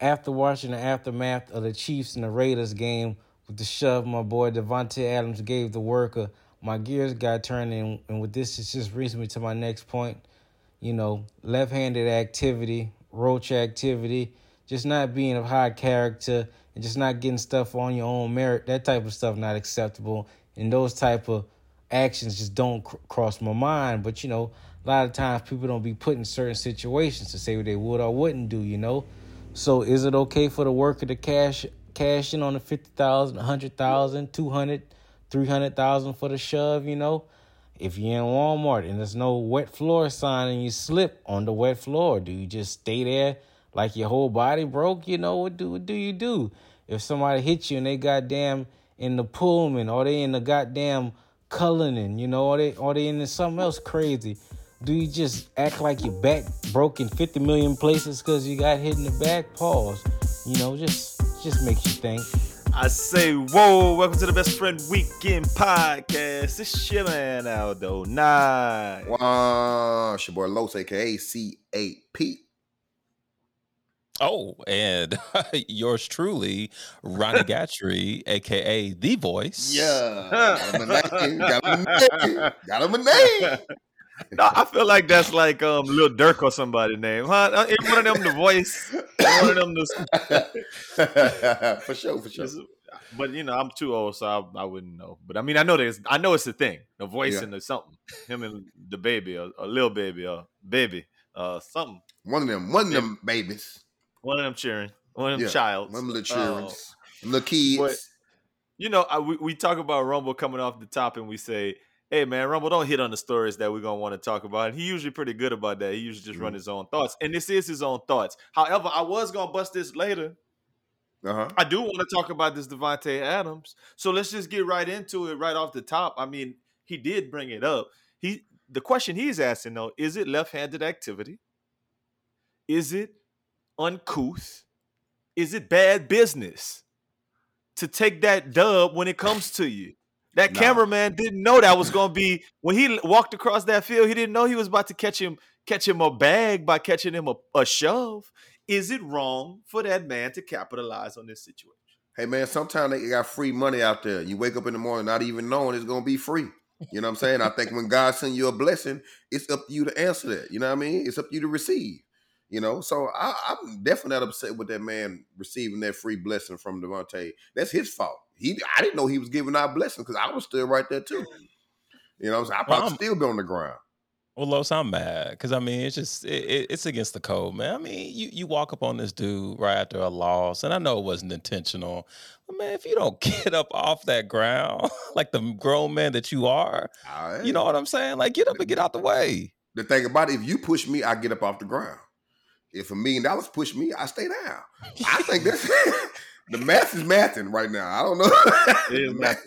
After watching the aftermath of the Chiefs and the Raiders game with the shove my boy Davante Adams gave the worker, my gears got turned and, and with this it just brings me to my next point. You know, left-handed activity, roach activity, just not being of high character and just not getting stuff on your own merit. That type of stuff not acceptable. And those type of actions just don't cr- cross my mind. But you know, a lot of times people don't be put in certain situations to say what they would or wouldn't do. You know, so is it okay for the worker to cash cash in on the 50,000, 100,000, 200, 300,000 for the shove, you know? If you're in Walmart and there's no wet floor sign and you slip on the wet floor, do you just stay there like your whole body broke? You know, what do what do you do? If somebody hits you and they goddamn in the Pullman or they in the goddamn Cullinan, you know, or they or they in something else crazy. Do you just act like your back broke in 50 million places because you got hit in the back? Pause. You know, just just makes you think. I say, whoa, welcome to the Best Friend Weekend Podcast. It's your man Aldo Nine. Wow, it's your boy Los, aka C8P. Oh, and yours truly, Ronnie Gatry, aka The Voice. Yeah. Got him a name. Got him a name. Got him a name. No, I feel like that's like um Lil Durk or somebody's name, huh? Uh, Ain't one of them the voice, one of them the. for sure, for sure. But you know, I'm too old, so I, I wouldn't know. But I mean, I know there's, I know it's a thing, the voice Yeah. and the something. Him and the baby, or, or little baby, or baby, uh, something. One of them, one of them babies. One of them cheering, one of them Yeah, childs. One of the cheering. Uh, children. little kids. but- you know, I, we, we talk about Rumble coming off the top, and we say, "Hey, man, Rumble, don't hit on the stories that we're gonna want to talk about." And he usually pretty good about that. He usually just run Mhm. his own thoughts, and this is his own thoughts. However, I was gonna bust this later. uh-huh. I do want to talk about this Davante Adams, so let's just get right into it right off the top. I mean, he did bring it up. He the question he's asking though is it left-handed activity? Is it uncouth? Is it bad business to take that dub when it comes to you? That Nah. cameraman didn't know that was going to be when he walked across that field. He didn't know he was about to catch him catch him a bag by catching him a, a shove. Is it wrong for that man to capitalize on this situation? Hey man, sometimes they got free money out there. You wake up in the morning not even knowing it's gonna be free. You know what I'm saying? I think when God sends you a blessing, it's up to you to answer that. You know what I mean? It's up to you to receive. You know, so I, I'm definitely not upset with that man receiving that free blessing from Davante. That's his fault. He, I didn't know he was giving out blessings because I was still right there too. You know, what I'm saying? I probably I'm- still be on the ground. Well, Los, I'm mad because I mean it's just it, it, it's against the code, man. I mean, you you walk up on this dude right after a loss, and I know it wasn't intentional, but man, if you don't get up off that ground like the grown man that you are, right. you know what I'm saying? Like get up and get out the way. the thing about it, if you push me, I get up off the ground. If a million dollars push me, I stay down. I think that's the math is mathing right now. I don't know. It is The math-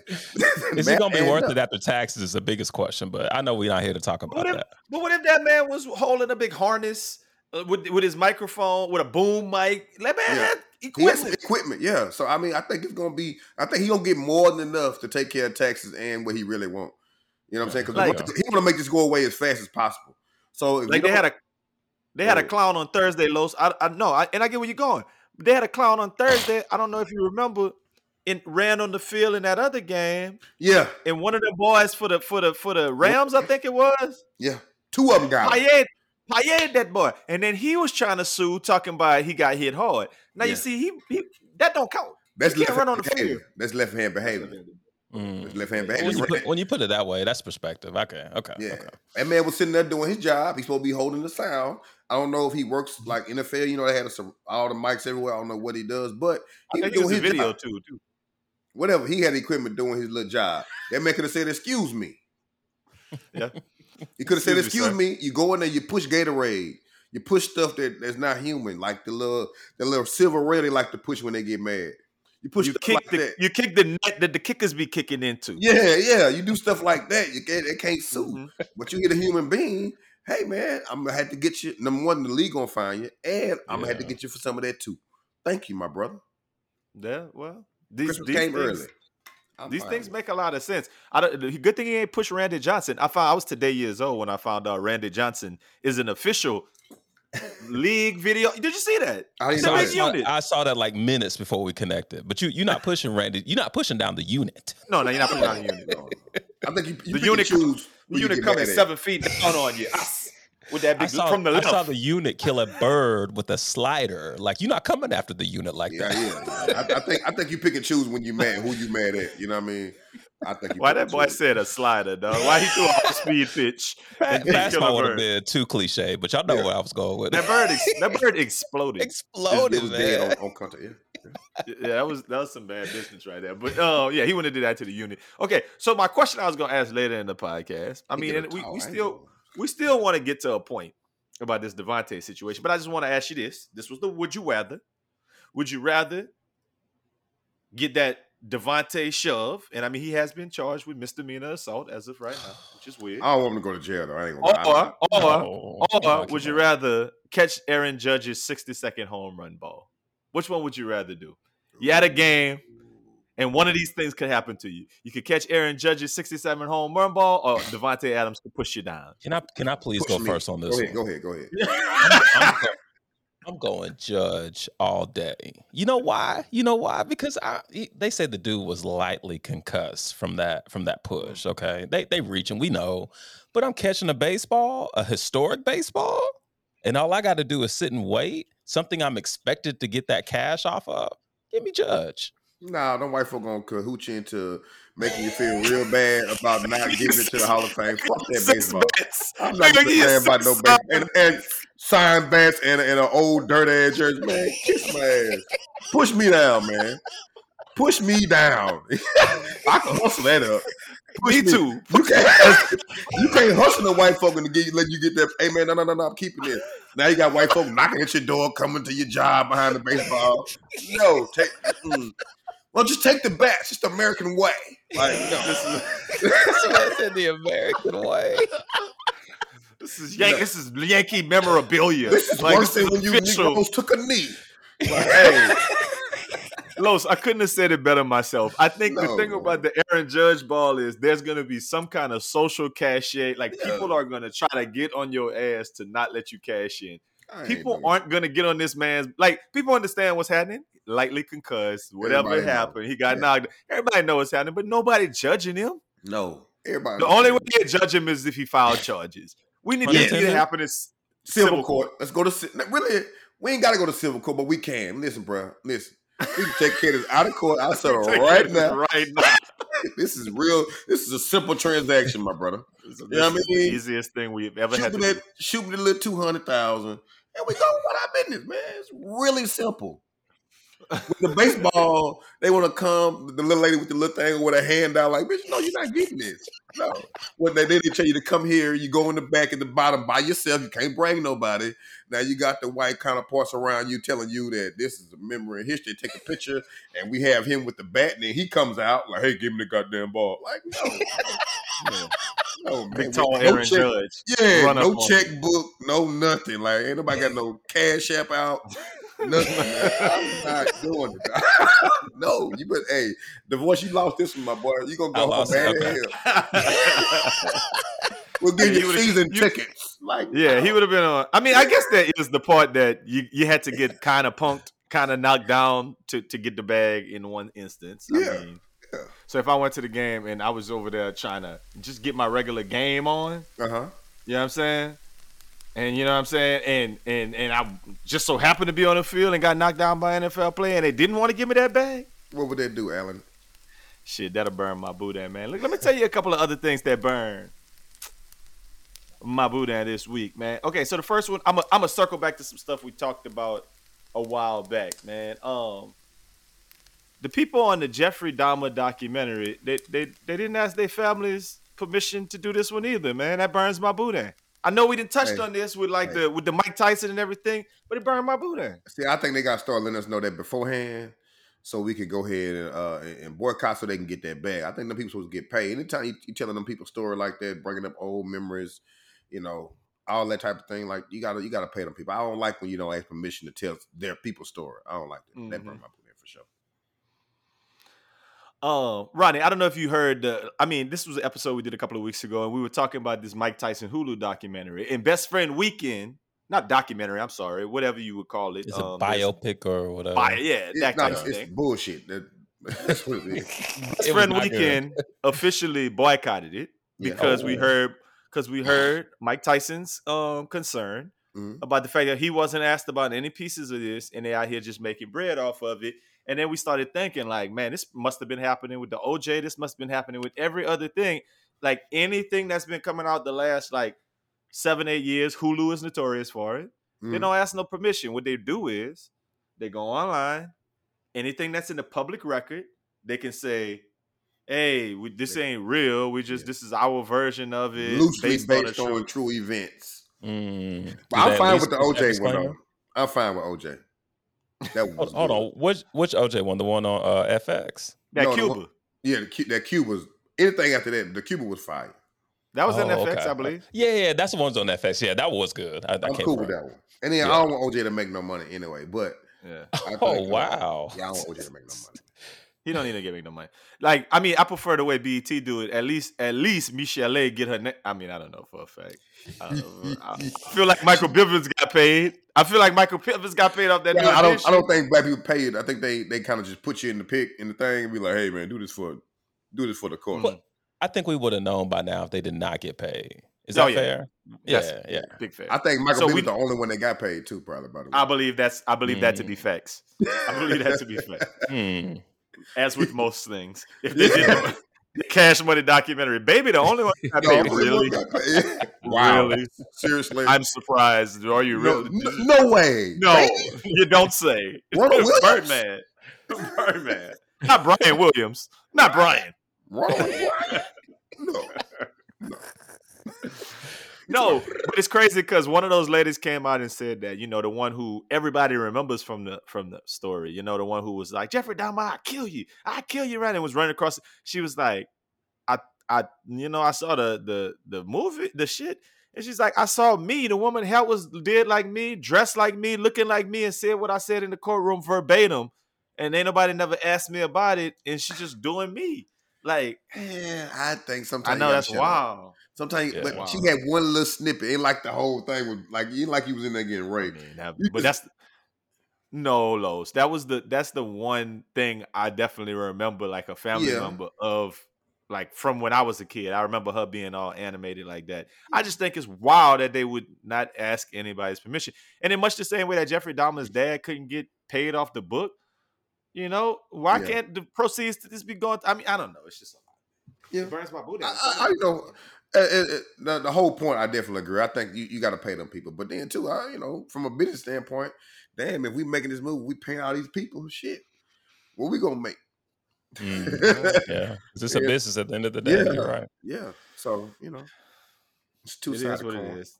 Is math it gonna be worth up. it after taxes? Is the biggest question, but I know we're not here to talk about What if, that. but what if that man was holding a big harness uh, with with his microphone with a boom mic? That man Yeah. had He has equipment. equipment, yeah. So I mean, I think it's gonna be. I think he gonna get more than enough to take care of taxes and what he really want. You know what I'm saying? Because Like- he want to make this go away as fast as possible. So if Like they had a they had a clown on Thursday, Los. I I know, I, and I get where you're going. They had a clown on Thursday. I don't know if you remember. And ran on the field in that other game, yeah, and one of the boys for the for the for the Rams, I think it was, yeah, two of them got. Payet, Payet that boy, and then he was trying to sue, talking about he got hit hard. Now Yeah. you see, he, he that don't count. That's left hand the behavior. field. That's left hand behavior. Mm. Left hand When you, put, when you put it that way, that's perspective. Okay, okay, Yeah. okay. That man was sitting there doing his job. He's supposed to be holding the sound. I don't know if he works like NFL. You know, they had some, all the mics everywhere. I don't know what he does, but I he was doing his video job. too. too. Whatever. He had equipment doing his little job. That man could have said, "Excuse me." Yeah. He could have said, Excuse me, "Excuse sir." me." You go in there, you push Gatorade. You push stuff that, that's not human, like the little the little silver rail they like to push when they get mad. You push You kick like the that. you kick the net that the kickers be kicking into. Yeah, yeah. You do stuff like that. You can't. It can't sue. Mhm. But you hit a human being. Hey man, I'm gonna have to get you. Number one, the league gonna find you, and I'm gonna have to get you for some of that too. Thank you, my brother. Yeah, well, these, Christmas these came things, early. I'm These things with make a lot of sense. I don't, the good thing he ain't push Randy Johnson. I found I was today years old when I found out Randy Johnson is an official league video. Did you see that? I didn't So know I big that. saw, unit. I saw that like minutes before we connected. But you you're not pushing Randy. You're not pushing down the unit. No, no, you're not pushing down the unit. No. I think you, you The pick unit and choose. The unit get coming seven feet down on you Ah, with that I big saw, from the I left. saw the unit kill a bird with a slider. Like you're not coming after the unit like Yeah, that. yeah. yeah. I, I think I think you pick and choose when you mad, who you mad at. You know what I mean? I think Why that boy choose. said a slider, dog? Why he threw a high speed pitch? and didn't kill a Fastball would have been too cliche, but y'all know Yeah. where I was going with That it. bird, ex- that bird exploded. It Exploded, was man. dead on, on contact. Yeah. yeah, that was that was some bad distance right there. But oh yeah, he wouldn't have did that to the unit. Okay, so my question I was gonna ask later in the podcast. I mean, and we, we still we still want to get to a point about this Davante situation, but I just want to ask you this. This was the would you rather? Would you rather get that Davante shove? And I mean he has been charged with misdemeanor assault as of right now, which is weird. I don't want him to go to jail though. I ain't gonna. Or lie. or No, or no, would you on. rather catch Aaron Judge's 60 second home run ball? Which one would you rather do? You had a game, and one of these things could happen to you. You could catch Aaron Judge's 67 home run ball, or Davante Adams could push you down. Can I can I please Push go me. first on this Go ahead. one? Go ahead. Go ahead. I'm, I'm go- I'm going judge all day. You know why? You know why? Because I, they said the dude was lightly concussed from that from that mm. push. Okay, they they reaching. We know, but I'm catching a baseball, a historic baseball, and all I got to do is sit and wait. Something I'm expected to get that cash off of. Give me judge. Nah, them white folk gonna cahooch you into making you feel real bad about not giving it to the Hall of Fame. Fuck that baseball. I'm not Nigga, giving you a damn about no baseball. And, and signed bats and, and an old dirt ass jersey. Man, kiss my ass. Push me down, man. Push me down. I can hustle that up. Push Me too. You can't, you can't hustle the white folk and get you let you get that. Hey man, no, no, no, no, I'm keeping it. Now you got white folk knocking at your door, coming to your job behind the baseball. No, take. Mm. Well, just take the bats. It's the American way. Like, no. This is That's in the American way. this is Yan- this is Yankee memorabilia. This is Like, worse this than is when you official. Negroes took a knee. Like, hey, Los, I couldn't have said it better myself. I think the thing about the Aaron Judge ball is there's going to be some kind of social cachet. Like Yeah. people are going to try to get on your ass to not let you cash in. I People aren't going to get on this man's like people understand what's happening. Lightly concussed, whatever Everybody know. happened, he got Yeah. knocked. Everybody knows what's happening, but nobody judging him. No, everybody. The only way you judge him is if he filed charges. We need to see it Unintended? happen in s- civil court. Let's go to ci- really. We ain't got to go to civil court, but we can. Listen, bro. Listen, we can take care of this out of court, out of settle right now. Right now. This is real. This is a simple transaction, my brother. This You know what I is the mean? easiest thing we've ever had Shoot to me do. that, shoot me the little two hundred thousand, and we go about our business, man. It's really simple. With the baseball, they want to come. The little lady with the little thing with a hand out, like, bitch, no, you're not getting this. No. When they, they tell you to come here, you go in the back at the bottom by yourself. You can't bring nobody. Now you got the white counterparts around you telling you that this is a memory in history. Take a picture, and we have him with the bat, and then he comes out like, "Hey, give me the goddamn ball." Like, no, no, no man. Big tall No Aaron check- Judge. yeah, run no checkbook, no nothing. Like ain't nobody got no cash app out. Man. I'm not doing it. no, you but hey, divorce. You lost this one, my boy. You gonna go home lost mad it, okay. hell. We'll give you season you- tickets. Like Yeah, he would have been on. I mean, I guess that is the part that you you had to get kind of punked, kind of knocked down to to get the bag in one instance. I Yeah, mean, yeah. So if I went to the game and I was over there trying to just get my regular game on, Uh huh. you know what I'm saying? And you know what I'm saying? And and and I just so happened to be on the field and got knocked down by an NFL player and they didn't want to give me that bag. What would that do, Alan? Shit, that'll burn my boudin, man. Look, let me tell you a couple of other things that burn my boudin this week, man. Okay, so the first one, I'm a, I'm gonna circle back to some stuff we talked about a while back, man. Um, the people on the Jeffrey Dahmer documentary, they they they didn't ask their families permission to do this one either, man. That burns my boudin. I know we didn't touch Hey, on this with like hey. the with the Mike Tyson and everything, but it burned my boot in. See, I think they got to start letting us know that beforehand, so we could go ahead and uh, and boycott so they can get that bag. I think the people supposed to get paid. Anytime you, you telling them people story like that, bringing up old memories, you know, all that type of thing, like you gotta you gotta pay them people. I don't like when you don't ask permission to tell their people's story. I don't like that. That Mhm. burned my boot in for sure. Um, Ronnie, I don't know if you heard. The, I mean, this was an episode we did a couple of weeks ago, and we were talking about this Mike Tyson Hulu documentary and Best Friend Weekend, not documentary. I'm sorry, whatever you would call it. It's a um, there's- biopic or whatever. Bi- yeah, It's that not. kind of It's thing. bullshit. That, that's what it is. Best It was Friend not good. Weekend officially boycotted it Yeah. because we Oh. heard because we heard Mike Tyson's um concern Mhm. about the fact that he wasn't asked about any pieces of this, and they out here just making bread off of it. And then we started thinking, like, man, this must have been happening with the OJ. This must have been happening with every other thing. Like anything that's been coming out the last like seven, eight years, Hulu is notorious for it. They Mhm. don't ask no permission. What they do is they go online. Anything that's in the public record, they can say, "Hey, we, this ain't real. We just Yeah. this is our version of it, loosely based, on based on, true true events. Mm. But I'm fine with the OJ one though. I'm fine with OJ. That was Hold, hold on. Which which OJ one? The one on uh, FX? That No, the Cuba. one- Yeah, the, that Cuba was anything after that. The Cuba was fire. That was in Oh, FX, okay. I believe. Yeah, yeah, that's the ones on FX. Yeah, that was good. I, I I'm can't cool with that one. And then Yeah. I don't want OJ to make no money anyway. But Yeah. I think, Oh uh, wow. yeah, I don't want OJ to make no money. He don't need to give me no money. Like, I mean, I prefer the way BET do it. At least, at least Michelle get her. Ne- I mean, I don't know for a fact. I, don't know. I feel like Michael Bivens got paid. I feel like Michael Bivens got paid off that. Yeah, new I don't. edition. I don't think black people pay it. I think they they kind of just put you in the pick in the thing and be like, hey man, do this for do this for the court. But- I think we would have known by now if they did not get paid. Is Oh, that yeah. fair? Yes. Yeah, yeah. Big fan. I think Michael So so the only one that got paid too, probably. By the way, I believe that's. I believe that to be Mm. facts. I believe that to be facts. Hmm. As with most things, if they did the, the Cash Money documentary, baby, the only one that got The paid. only one Really, got wow, really. seriously, I'm surprised. Are you no, really? no, no way. No, Damn. you don't say. Ronald Williams? Birdman. Birdman. Not Brian Williams. Not Brian. Ronald? No, no. No, but it's crazy because one of those ladies came out and said that you know the one who everybody remembers from the from the story. You know the one who was like Jeffrey Dahmer, I kill you, I kill you, right? And was running across. She was like, I I you know I saw the the the movie the shit. And she's like, I saw me, the woman hell was did like me, dressed like me, looking like me, and said what I said in the courtroom verbatim. And ain't nobody never asked me about it, and she's just doing me. Like, Yeah, I think sometimes I know that's shut up. wild. Sometimes, Yeah, but wow. she had one little snippet. Ain't like the whole thing was like you like he was in there getting I raped. mean, that- but that's no Los. That was the that's the one thing I definitely remember, like a family Yeah. member of like from when I was a kid. I remember her being all animated like that. I just think it's wild that they would not ask anybody's permission. And in much the same way that Jeffrey Dahmer's dad couldn't get paid off the book, you know, why Yeah. can't the proceeds to this be going? I mean, I don't know. It's just Yeah. it burns my booty. I, I, I you know uh, uh, uh, the, the whole point. I definitely agree. I think you, you got to pay them people, but then too, I, you know, from a business standpoint, damn, if we making this move, we paying all these people. Shit, what we gonna make? Mm. Yeah. Is this a Yeah. business at the end of the day? Yeah. You're right. Yeah. So you know, it's two It sides. is what it is.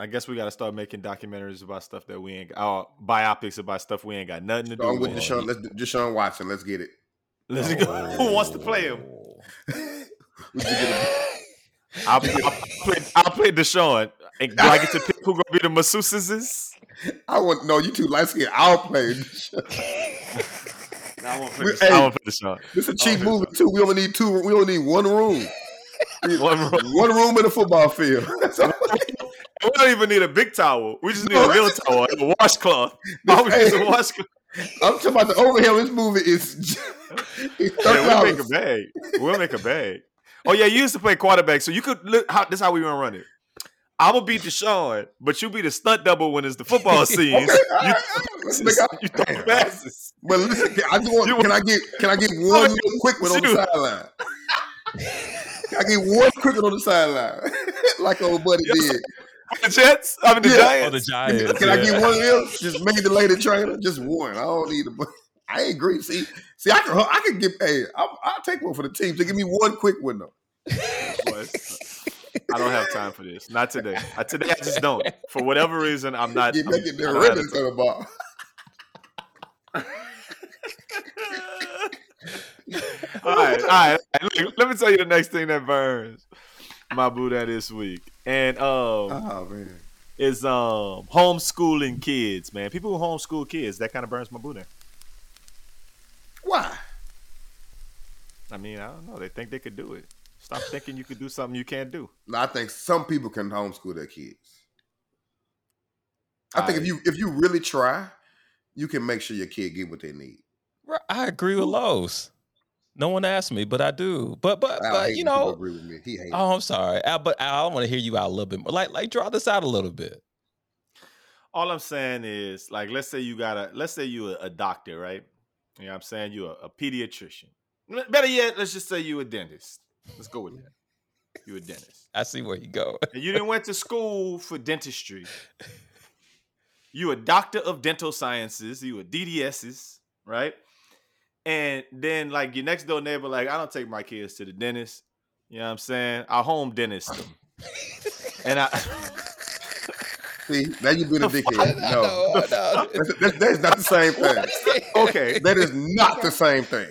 I guess we got to start making documentaries about stuff that we ain't, got, or biopics about stuff we ain't got nothing to do So I'm with with. Deshaun. Let's do- Deshaun Watson. Let's get it. Let's go. Who wants to play him? We should get a- I'll, I'll play. I'll play Deshaun. And do I get to pick who gonna be the masseuses? I want no. You too light skinned. I'll play. No, I won't We- play. Deshaun. hey. I won't play Deshaun. This is a cheap Okay, movie too. We only need two. We only need one room. One room. One room in a football field. We don't even need a big towel. We just need a little towel a washcloth. All we need a washcloth. I'm talking about the overhead. This movie is Yeah, we'll make a bag. We'll make a bag. Oh yeah, you used to play quarterback, so you could look. How, this is how we gonna run it. I'm gonna beat Deshaun, but you be the stunt double when it's the football scenes. Okay, You, Let's make you throw passes. But listen, I just want. You Can I get? Can I get one little quick one on the sideline? Can I get one quick one on the sideline, like old buddy did? The Jets, I mean the Yeah. Oh, the Giants. Giants. Can I get one of them? Just make the lady trainer. Just one. I don't need a. bu- I ain't agree. See, see, I can. I can get paid. I'll, I'll take one for the team. So give me one quick one though. I don't have time for this. Not today. Uh, today I just don't. For whatever reason, I'm not. Get I'm- making I the don't ribbons the the ball. all right, all right. Look, let me tell you the next thing that burns my Buddha this week, and um, Oh man. is um homeschooling kids, man. People who homeschool kids, that kind of burns my Buddha. Why? I mean, I don't know. They think they could do it. Stop thinking you could do something you can't do. No, I think some people can homeschool their kids. I think if you if you really try, you can make sure your kid get what they need. Right, I agree with Los. No one asked me, but I do. But but I but you know, agree with me. He hates. oh, I'm sorry, Al, but Al, I want to hear you out a little bit more. Like like draw this out a little bit. all I'm saying is, like, let's say you got a, let's say you a, a doctor, right? You know what I'm saying? You a, a pediatrician. Better yet, let's just say you're a dentist. Let's go with that. You're a dentist. I see where you go. And you didn't went to school for dentistry. You a doctor of dental sciences. You a DDSs, right? And then like your next door neighbor, like, I don't take my kids to the dentist. You know what I'm saying? I home dentist them. and I See, now you being a dickhead. No, no, no. that's, that's, that's not the same thing. okay. That is not the same thing.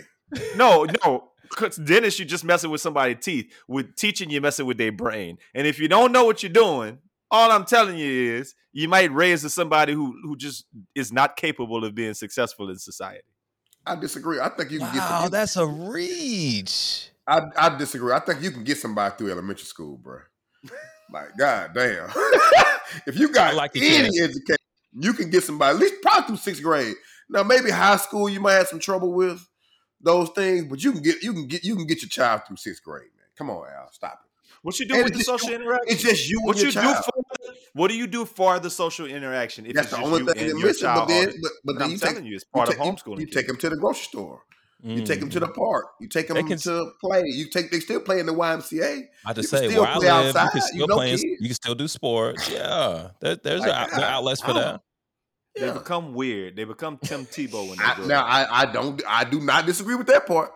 No, no. Cause dentist, you're just messing with somebody's teeth. With teaching, you messing with their brain. And if you don't know what you're doing, all I'm telling you is you might raise to somebody who who just is not capable of being successful in society. I disagree. I think you can get Wow, that's a reach. I, I disagree. I think you can get somebody through elementary school, bro. Like, god damn. if you got I like any chance. education, you can get somebody at least probably through sixth grade. Now, maybe high school you might have some trouble with those things, but you can get you can get you can get your child through sixth grade, man. Come on, Al, stop it. What you do And with the social you- interaction? It's just you what and you your do child. for what do you do for the social interaction? If That's it's the only you thing and they're your missing. But then, but, but But then I'm you telling take, you, it's you part take, of homeschooling. You, kids. take them to the grocery store. You take them to the Mm. park. You take them can- to play. You take. They still play in the YMCA. I just You say still where I play live, you outside, can you still know, play. kids. You can still do sports. Yeah, there, there's Like, out- there are I- outlets for I don't- that. They Yeah. become weird. They become Tim Tebow when they I, grow now. I, I don't I do not disagree with that part.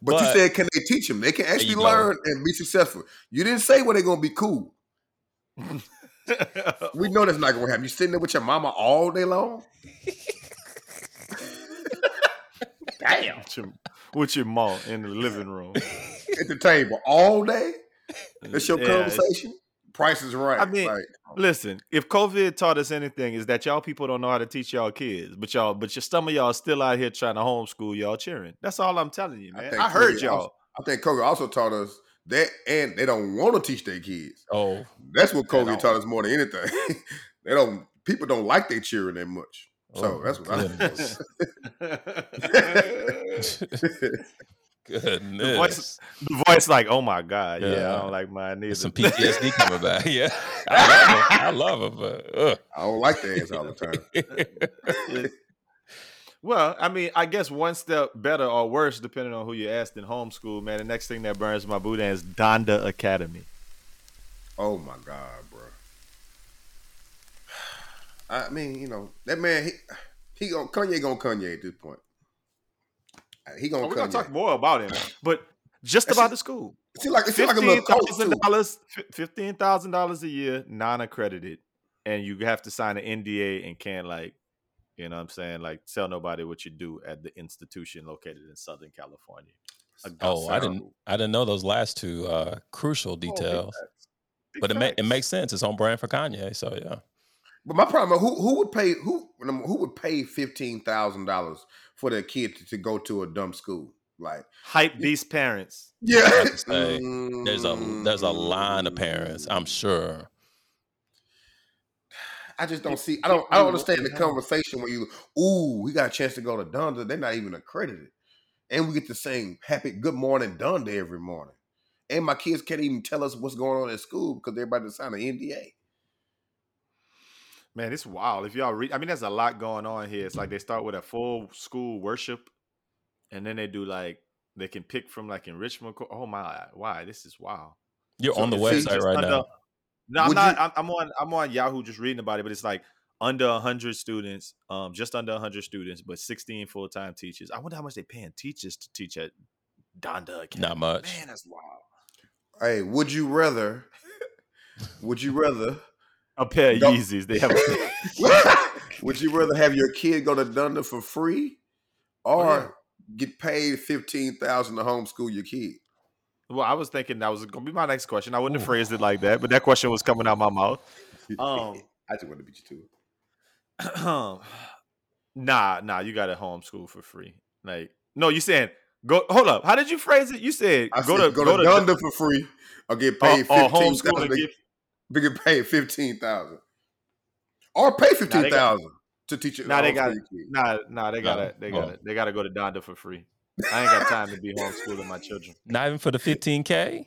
But, you said can they teach them? They can actually you go. learn and be successful. You didn't say where they're gonna be cool. We know that's not gonna happen. You sitting there with your mama all day long. Damn. with your, with your mom in the living room. At the table all day. That's your Yeah, conversation. Price is right. I mean, Like, Listen, if COVID taught us anything, is that y'all people don't know how to teach y'all kids, but y'all, but your some of y'all still out here trying to homeschool y'all cheering. That's all I'm telling you, man. think I, heard COVID y'all. also- I think COVID also taught us that, and they don't want to teach their kids. Oh, That's what At COVID taught us more than anything. they don't. People don't like their cheering that much. So Oh, that's what I goodness. goodness. The voice- the voice like, oh my god, yeah, Yeah. I don't like mine neither. There's some PTSD coming back. Yeah, I love it. I love it, but I don't like the ass all the time. Well, I mean, I guess one step better or worse, depending on who you ask in homeschool, man. The next thing that burns my boot is Donda Academy. Oh my god, bro. I mean, you know that man. He he gonna Kanye gonna Kanye at this point. Uh, He gonna Oh, we're gonna talk more about him, but just That's about the school. It like like a little thousand dollars, fifteen thousand dollars a year, non-accredited, and you have to sign an NDA and can't like, you know, what I'm saying, like, tell nobody what you do at the institution located in Southern California. Oh, I didn't. I didn't know those last two uh, crucial Oh, big details. facts. Big but it, ma- it makes sense. It's on brand for Kanye. So yeah. But my problem, who who would pay who who would pay fifteen thousand dollars for their kid to, to go to a dumb school? Like, hype beast parents. yeah, say, There's a there's a Mm. line of parents. I'm sure. I just don't see. I don't. I don't understand the conversation when you. Ooh, we got a chance to go to Donda. They're not even accredited, and we get to sing "Happy Good Morning Donda" every morning. And my kids can't even tell us what's going on at school because they're about to sign an NDA. Man, it's wild. If y'all read, I mean, there's a lot going on here. It's like they start with a full school worship, and then they do like they can pick from like enrichment. co- Oh my, why? This is wild. You're So on the website right under- now. No, I'm Would not. you- I'm, I'm on. I'm on Yahoo just reading about it, but it's like under hundred students, um, just under hundred students, but 16 full time teachers. I wonder how much they paying teachers to teach at Donda Academy. Not much. Man, that's wild. Hey, would you rather Would you rather? A pair of Go- Yeezys. They have. A, would you rather have your kid go to Donda for free, or Oh, yeah. get paid fifteen thousand to homeschool your kid? Well, I was thinking that was gonna be my next question. I wouldn't have phrased it like that, but that question was coming out my mouth. Um, I just want to beat you to it. nah, nah, you got to homeschool for free. Like, no, you saying go? Hold up. How did you phrase it? You said I go said to go, to, Donda for free, or get paid or fifteen homeschool get We get paid fifteen thousand, or pay fifteen thousand to teach it. Nah, they got kid. Nah, nah, they got it. they oh. gotta, they gotta go to Donda for free. I ain't got time to be homeschooling my children. Not even for the 15K?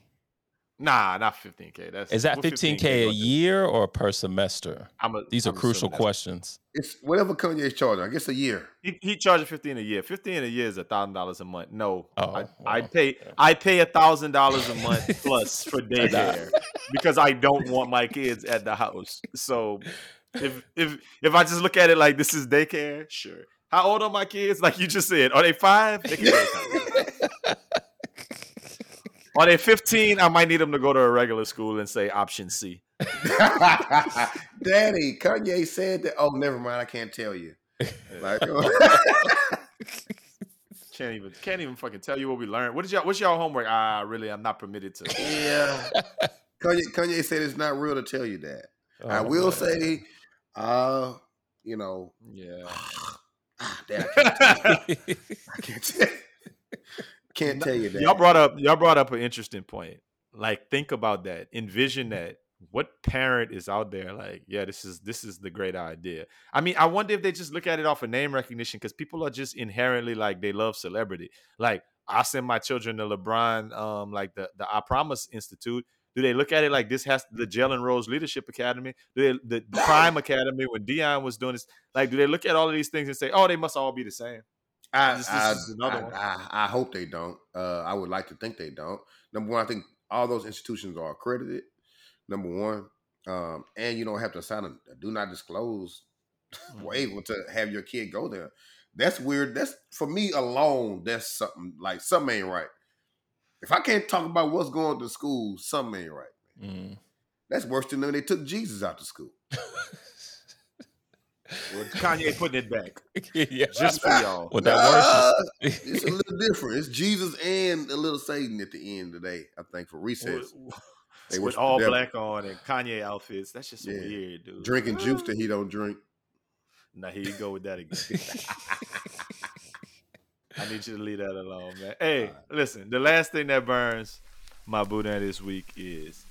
Nah, not 15k. That's Is that 15K go a year or per semester? I'm a, These are I'm crucial questions. It's whatever Kanye's charging. I guess a year. He, he charging 15 a year. 15 a year is a thousand dollars a month. No, Oh, I, I well, pay I pay a thousand dollars a month plus for daycare because I don't want my kids at the house. So if if if I just look at it like this is daycare, sure. How old are my kids? Like you just said, are they five? They can go to college. Are they 15? I might need them to go to a regular school and say option C. Daddy, Kanye said that. Oh, never mind. I can't tell you. Like, Can't even can't even fucking tell you what we learned. What is y'all what's y'all homework? Ah, really, I'm not permitted to. yeah. Kanye, Kanye said it's not real to tell you that. I Oh, will man. say, uh, you know, Yeah. ah, Dad, I can't tell you. I can't tell, can't tell you that. Y'all brought up y'all brought up an interesting point. Like think about that. Envision that. What parent is out there like, yeah, this is this is the great idea. I mean, I wonder if they just look at it off of name recognition because people are just inherently like they love celebrity. Like I send my children to LeBron, um, like the the I Promise Institute. Do they look at it like this has the Jalen Rose Leadership Academy, they, the, Prime Academy when Deion was doing this? Like, do they look at all of these things and say, "Oh, they must all be the same"? I, This- I, is another I, one. I, I hope they don't. Uh, I would like to think they don't. Number one, I think all those institutions are accredited. Number one, um, and you don't have to sign a, a do not disclose Mm-hmm. waiver to have your kid go there. That's weird. That's for me alone. That's something like something ain't right. If I can't talk about what's going to school, something ain't right. Mm. That's worse than when they took Jesus out to school. Well, Kanye putting it back yeah. just for y'all. Well, that Nah, works. it's a little different. It's Jesus and a little Satan at the end of the day. I think for recess, they with all the devil. black on and Kanye outfits. That's just Yeah. weird, dude. drinking juice that he don't drink. Now here you go with that again. I need you to leave that alone, man. Hey, listen. The last thing that burns my Buddha this week is,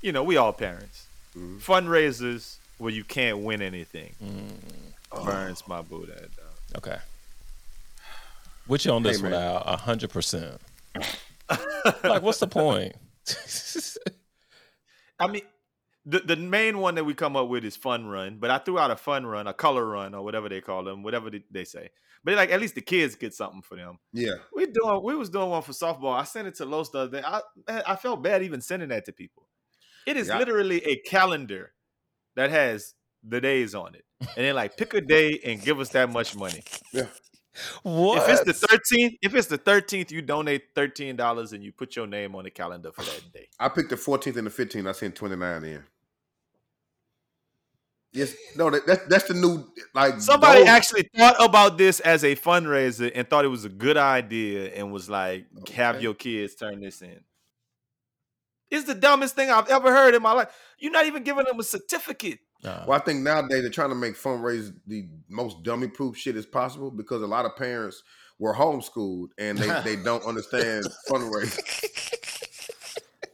you know, we all parents. Mhm. Fundraisers where you can't win anything Mm, burns my Buddha. dog. okay. With you on this Hey, one, man. Al, hundred percent. Like, what's the point? I mean, the the main one that we come up with is fun run, but I threw out a fun run, a color run, or whatever they call them, whatever they- they say. But like, at least the kids get something for them. Yeah, We doing, we was doing one for softball. I sent it to Los the other day. I I felt bad even sending that to people. It is Yeah. literally a calendar that has the days on it, and then like pick a day and give us that much money. yeah. what? If it's the thirteenth, if it's the thirteenth, you donate thirteen dollars and you put your name on the calendar for that day. I picked the 14th and the 15th. I sent 29 in. Yes, no, that, that's that's the new like Somebody those- actually thought about this as a fundraiser and thought it was a good idea and was like, have your kids turn this in. It's the dumbest thing I've ever heard in my life. You're not even giving them a certificate. Nah. Well, I think nowadays they're trying to make fundraise the most dummy proof shit as possible because a lot of parents were homeschooled and they, they don't understand fundraising.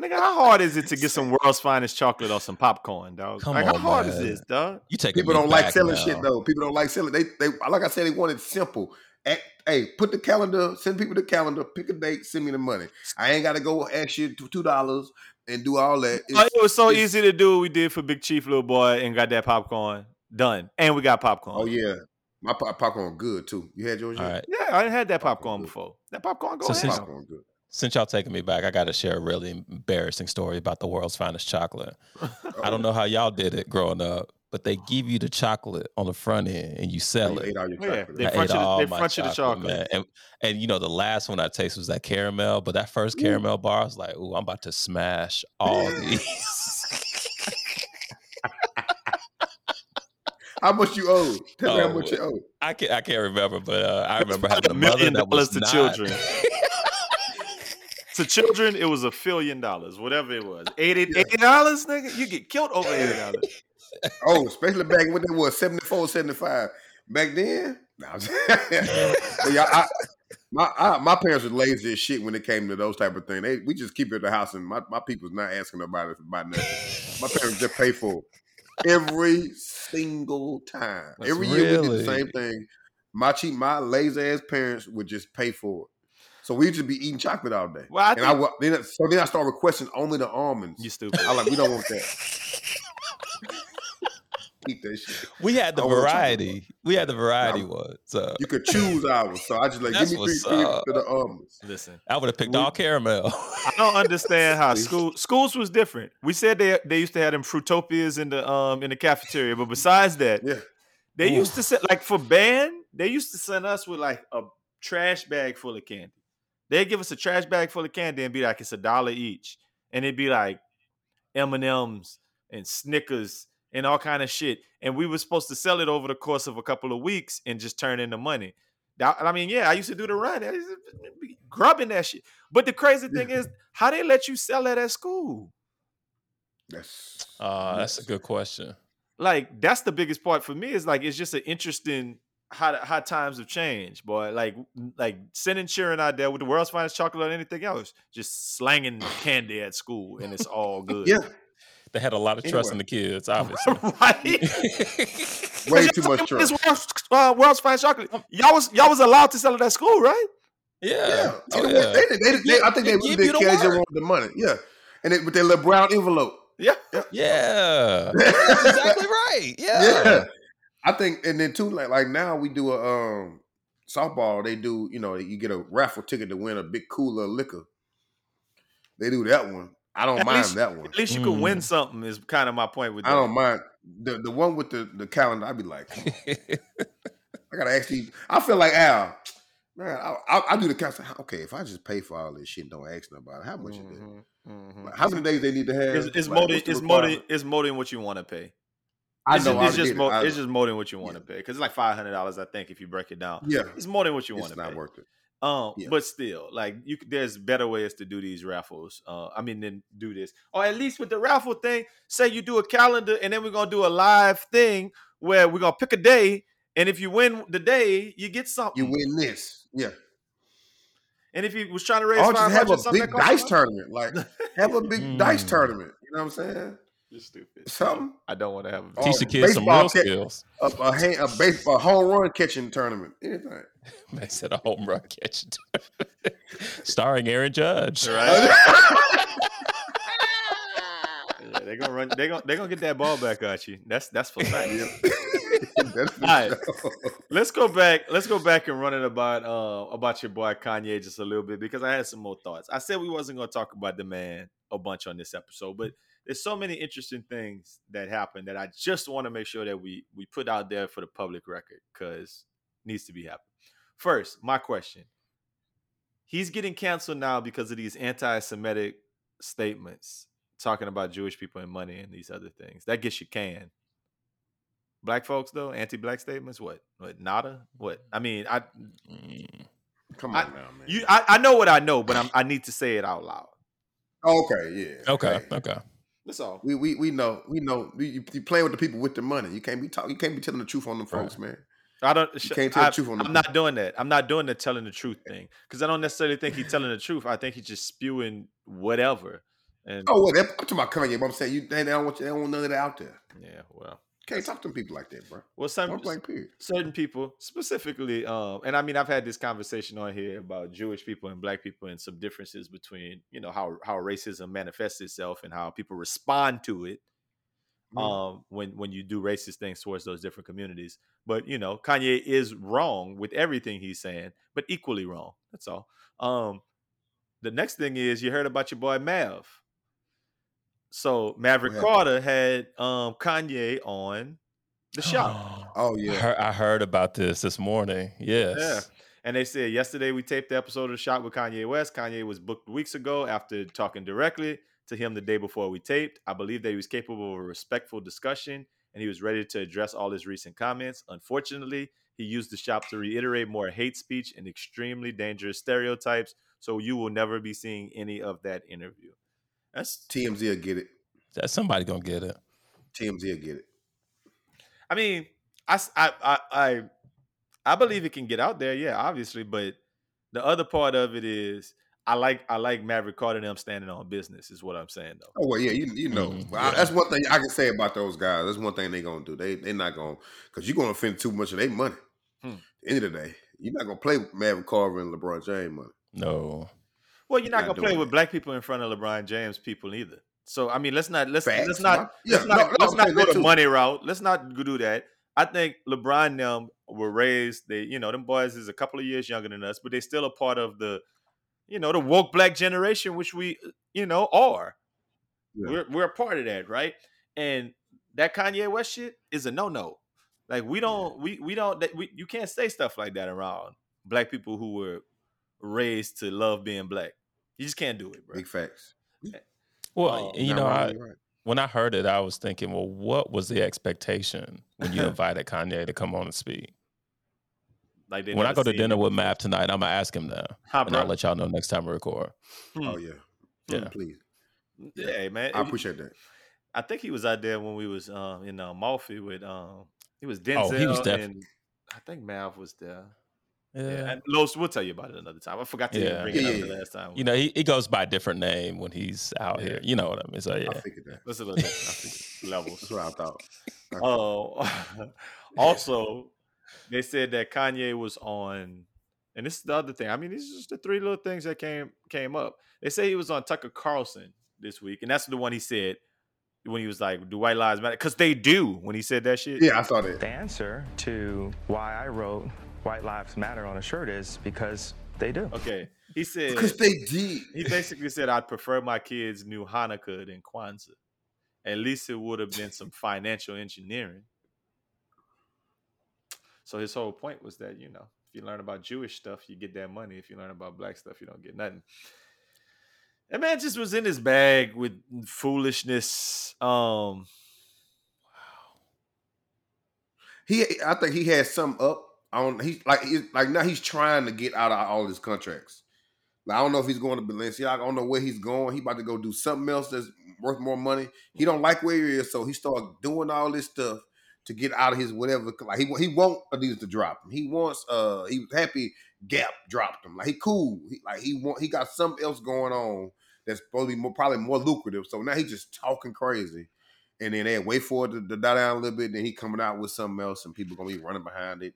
Nigga, how hard is it to get some world's finest chocolate or some popcorn, dog? Come like, how on, hard is this, dog? You take People don't like selling shit though. People don't like selling. They they like I said, they want it simple. Act, hey, put the calendar, send people the calendar, pick a date, send me the money. I ain't gotta go ask you t- two dollars and do all that. Oh, It's- it was so easy to do what we did for Big Chief, little boy, and got that popcorn done. And we got popcorn. oh yeah, my pop- popcorn good too. You had yours? All yet? right. Yeah, I had that popcorn Popcorn before. That popcorn go So ahead. since- popcorn good since y'all taking me back, I got to share a really embarrassing story about the world's finest chocolate. I don't know how y'all did it growing up, but they give you the chocolate on the front end and you sell it. Oh, yeah. They front, you the, they front you the chocolate. And, and, you know, the last one I tasted was that caramel, but that first caramel bar, I was like, ooh, I'm about to smash all these. How much you owe? Tell oh, me how oh, much you owe. I can't. I can't remember, but uh, I remember having a mother that was to not, children to children, it was a billion dollars, whatever it was. 80 dollars, nigga. You get killed over eighty dollars. Oh, especially back when they was 74, 75. Back then, nah, I'm saying- but yeah, I, my I, my parents were lazy as shit when it came to those type of things. They we just keep it at the house, and my, my people's not asking about it about nothing. My parents just pay for it every single time. That's every year we did the same thing. My cheap, my lazy ass parents would just pay for it. So we just be eating chocolate all day. Well, I and I wa- then so then I start requesting only the almonds. You stupid. I like we don't want that. Eat that shit. We had the I want chocolate variety. We had the variety Nah. one. So You could choose ours. So I just like That's give me three, what's three for the almonds. Listen, I would have picked We- all caramel. I don't understand how school schools was different. We said they they used to have them fruitopias in the um in the cafeteria, but besides that, Yeah. they Oof. used to send like for band, they used to send us with like a trash bag full of candy. They'd give us a trash bag full of candy and be like, it's a dollar each. And it'd be like M&M's and Snickers and all kind of shit. And we were supposed to sell it over the course of a couple of weeks and just turn in the money. I mean, yeah, I used to do the run. I used to be grubbing that shit. But the crazy thing is, how they let you sell that at school? That's Uh, that's a good question. like that's the biggest part for me is like it's just an interesting how how times have changed, boy. Like like sending Sharon out there with the world's finest chocolate or anything else, just slanging candy at school and it's all good. yeah, They had a lot of trust in the kids, obviously. right. way too much about trust. This world's, uh, world's finest chocolate. Y'all was y'all was allowed to sell it at school, right? yeah. Yeah, Oh, See, yeah. they, they, they, they- I think they They really give you did the care. They just the money. Yeah, and it, with their little brown envelope. Yeah. Yeah. That's exactly right. Yeah. Yeah, I think, and then too, like like now we do a um softball. They do, you know, you get a raffle ticket to win a big cooler liquor. They do that one. I don't At mind least- that one. At least you could Mm. win something. Is kind of my point with that. I don't mind the the one with the the calendar. I'd be like. I gotta actually. I feel like Al. Man, I, I, I do the calendar. Okay, if I just pay for all this shit, and don't ask nobody how much is it? Mhm, mhm. Like, how many days they need to have? It's, it's Like, more than it's more than it's more than what you want to pay. I It's know. just, it's just get it. more I it's just more than what you want to Yeah. pay because it's like five hundred dollars, I think, if you break it down. yeah. It's more than what you want to pay. It's not worth it. Um, Yeah. but still, like you, there's better ways to do these raffles. Uh, I mean, then do this, or at least with the raffle thing. Say you do a calendar, and then we're gonna do a live thing where we're gonna pick a day, and if you win the day, you get something. You win this. Yeah. And if you was trying to raise Or five just have a something big dice tournament. Like have a big dice Mm. tournament. You know what I'm saying? You're stupid. Something. I don't want to have. A Oh, Teach the kids some baseball real ca- skills. A, a, hand, a, base, a home run catching tournament. Anything. They said a home run catch. Starring Aaron Judge. Right? yeah, they're gonna run. They're gonna they're gonna get that ball back at you. That's that's for fact. That's Alright. Let's go back. Let's go back and run it about uh about your boy Kanye just a little bit because I had some more thoughts. I said we wasn't gonna talk about the man a bunch on this episode, but there's so many interesting things that happened that I just want to make sure that we we put out there for the public record because needs to be happening. First, my question: He's getting canceled now because of these anti-Semitic statements talking about Jewish people and money and these other things. That gets you canned. Black folks though, anti-black statements, what? What? Nada? What? I mean, I. Come I- on now, man. you I, I know what I know, but I'm, I need to say it out loud. okay, yeah. Okay. Hey, Okay. That's all. We, we we know we know you, you playing with the people with the money. You can't be talking. You can't be telling the truth on them folks, man. I don't. You can't tell the truth on the I'm not doing that. I'm not doing the telling the truth thing because I don't necessarily think he's telling the truth. I think he's just spewing whatever. And Oh, well, I'm talking about Kanye, but I'm saying you they don't want you, they don't want none of that out there. yeah, well, Can't talk to people like that, bro. well, some Point blank period. certain people specifically um and i mean i've had this conversation on here about jewish people and black people and some differences between you know how how racism manifests itself and how people respond to it Mhm. um when when you do racist things towards those different communities but you know kanye is wrong with everything he's saying but equally wrong that's all um the next thing is you heard about your boy mav so maverick happened? carter had um kanye on the show Oh I yeah. heard, I heard about this this morning. Yes. Yeah. And they said yesterday we taped the episode of the shop with Kanye West. Kanye was booked weeks ago after talking directly to him the day before we taped. I believe that he was capable of a respectful discussion and he was ready to address all his recent comments. Unfortunately, he used the shop to reiterate more hate speech and extremely dangerous stereotypes. So you will never be seeing any of that interview. That's TMZ will get it. That somebody gonna get it. TMZ will get it. I mean, I, I, I, I believe it can get out there, yeah, obviously. But the other part of it is, I like, I like Maverick Carter and them standing on business. Is what I'm saying, though. Oh well, yeah, you you know Mhm, I- that's one thing I can say about those guys. That's one thing they're gonna do. They they not gonna because you're gonna offend too much of their money. Hmm. At the end of the day, you're not gonna play with Maverick Carter and LeBron James money. No. Well, you're not Not gonna play with it. black people in front of LeBron James people either. So I mean, let's not let's let's Facts, not yeah, let's not, no, let's not go the too. money route. Let's not go do that. I think LeBron and them were raised. They you know them boys is a couple of years younger than us, but they still a part of the you know the woke black generation, which we you know are. Yeah. We're we're a part of that, right? And that Kanye West shit is a no no. Like we don't we we don't that- we you can't say stuff like that around black people who were raised to love being black. You just can't do it, bro. Big facts. Well, Oh, you know, wrong, I, right. when I heard it, I was thinking, well, what was the expectation when you invited Kanye to come on and speak? Like they When I go to dinner him with before. Mav tonight, I'm gonna ask him that, Huh, and I'll let y'all know next time we record. Hmm. Oh yeah, Yeah. please. Yeah, man. I appreciate that. I think he was out there when we was um in uh, Malfi with um he was Denzel. Oh, he was def- and I think Mav was there. Yeah. Yeah, and Los, we'll tell you about it another time. I forgot to Yeah. bring Yeah, it up yeah, the last time. You know, he, he goes by a different name when he's out Yeah. here. You know what I mean? So I yeah. figured that. That's a little. I think, levels. That's what I thought. I Oh, also, they said that Kanye was on, and this is the other thing. I mean, these are just the three little things that came came up. They say he was on Tucker Carlson this week, and that's the one he said when he was like, "Do white lives matter?" Because they do. When he said that shit. yeah, I saw that. The answer to why I wrote White Lives Matter on a shirt is because they do. Okay. He said Because they did. he basically said I'd prefer my kids knew Hanukkah than Kwanzaa. At least it would have been some financial engineering. So his whole point was that, you know, if you learn about Jewish stuff, you get that money. If you learn about black stuff, you don't get nothing. That man just was in his bag with foolishness. Um, He, I think he had some up on. He's like, he's like now he's trying to get out of all his contracts. Like, I don't know if he's going to Balenciaga. I don't know where he's going. He about to go do something else that's worth more money. He don't like where he is, so he started doing all this stuff to get out of his whatever. Like he he want Adidas to drop him. He wants. Uh, he was happy Gap dropped him. Like he cool. He, like he want. He got something else going on that's be more probably more lucrative. So now he's just talking crazy. And then they wait for it to, to die down a little bit. Then he coming out with something else, and people gonna be running behind it.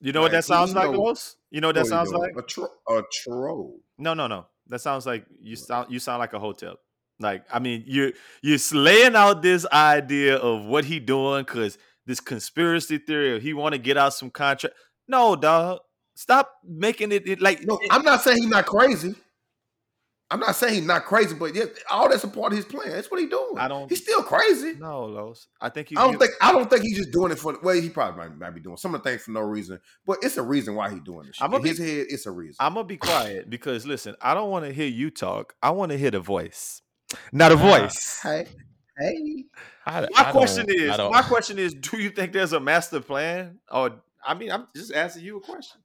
You know what that sounds like, know- Los? You know what that oh, he sounds doing? like? a, tro- a troll. No, no, no. That sounds like you sound you sound like a hotel. Like I mean, you're you're laying out this idea of what he doing because this conspiracy theory of he want to get out some contract. No, dog. Stop making it, it like No, I'm not saying he's not crazy. I'm not saying he's not crazy, but yeah, all that's a part of his plan. That's what he's doing. I don't- He's still crazy. no, Los. I think you. I don't you- think. I don't think he's just doing it for. Well, he probably might, might be doing some of the things for no reason, but it's a reason why he's doing this. Shit. I'ma In be- his head, it's a reason. I'm gonna be quiet because listen, I don't want to hear you talk. I want to hear the voice, not a voice. hey, hey. I, My I question is, my question is, do you think there's a master plan? Or I mean, I'm just asking you a question.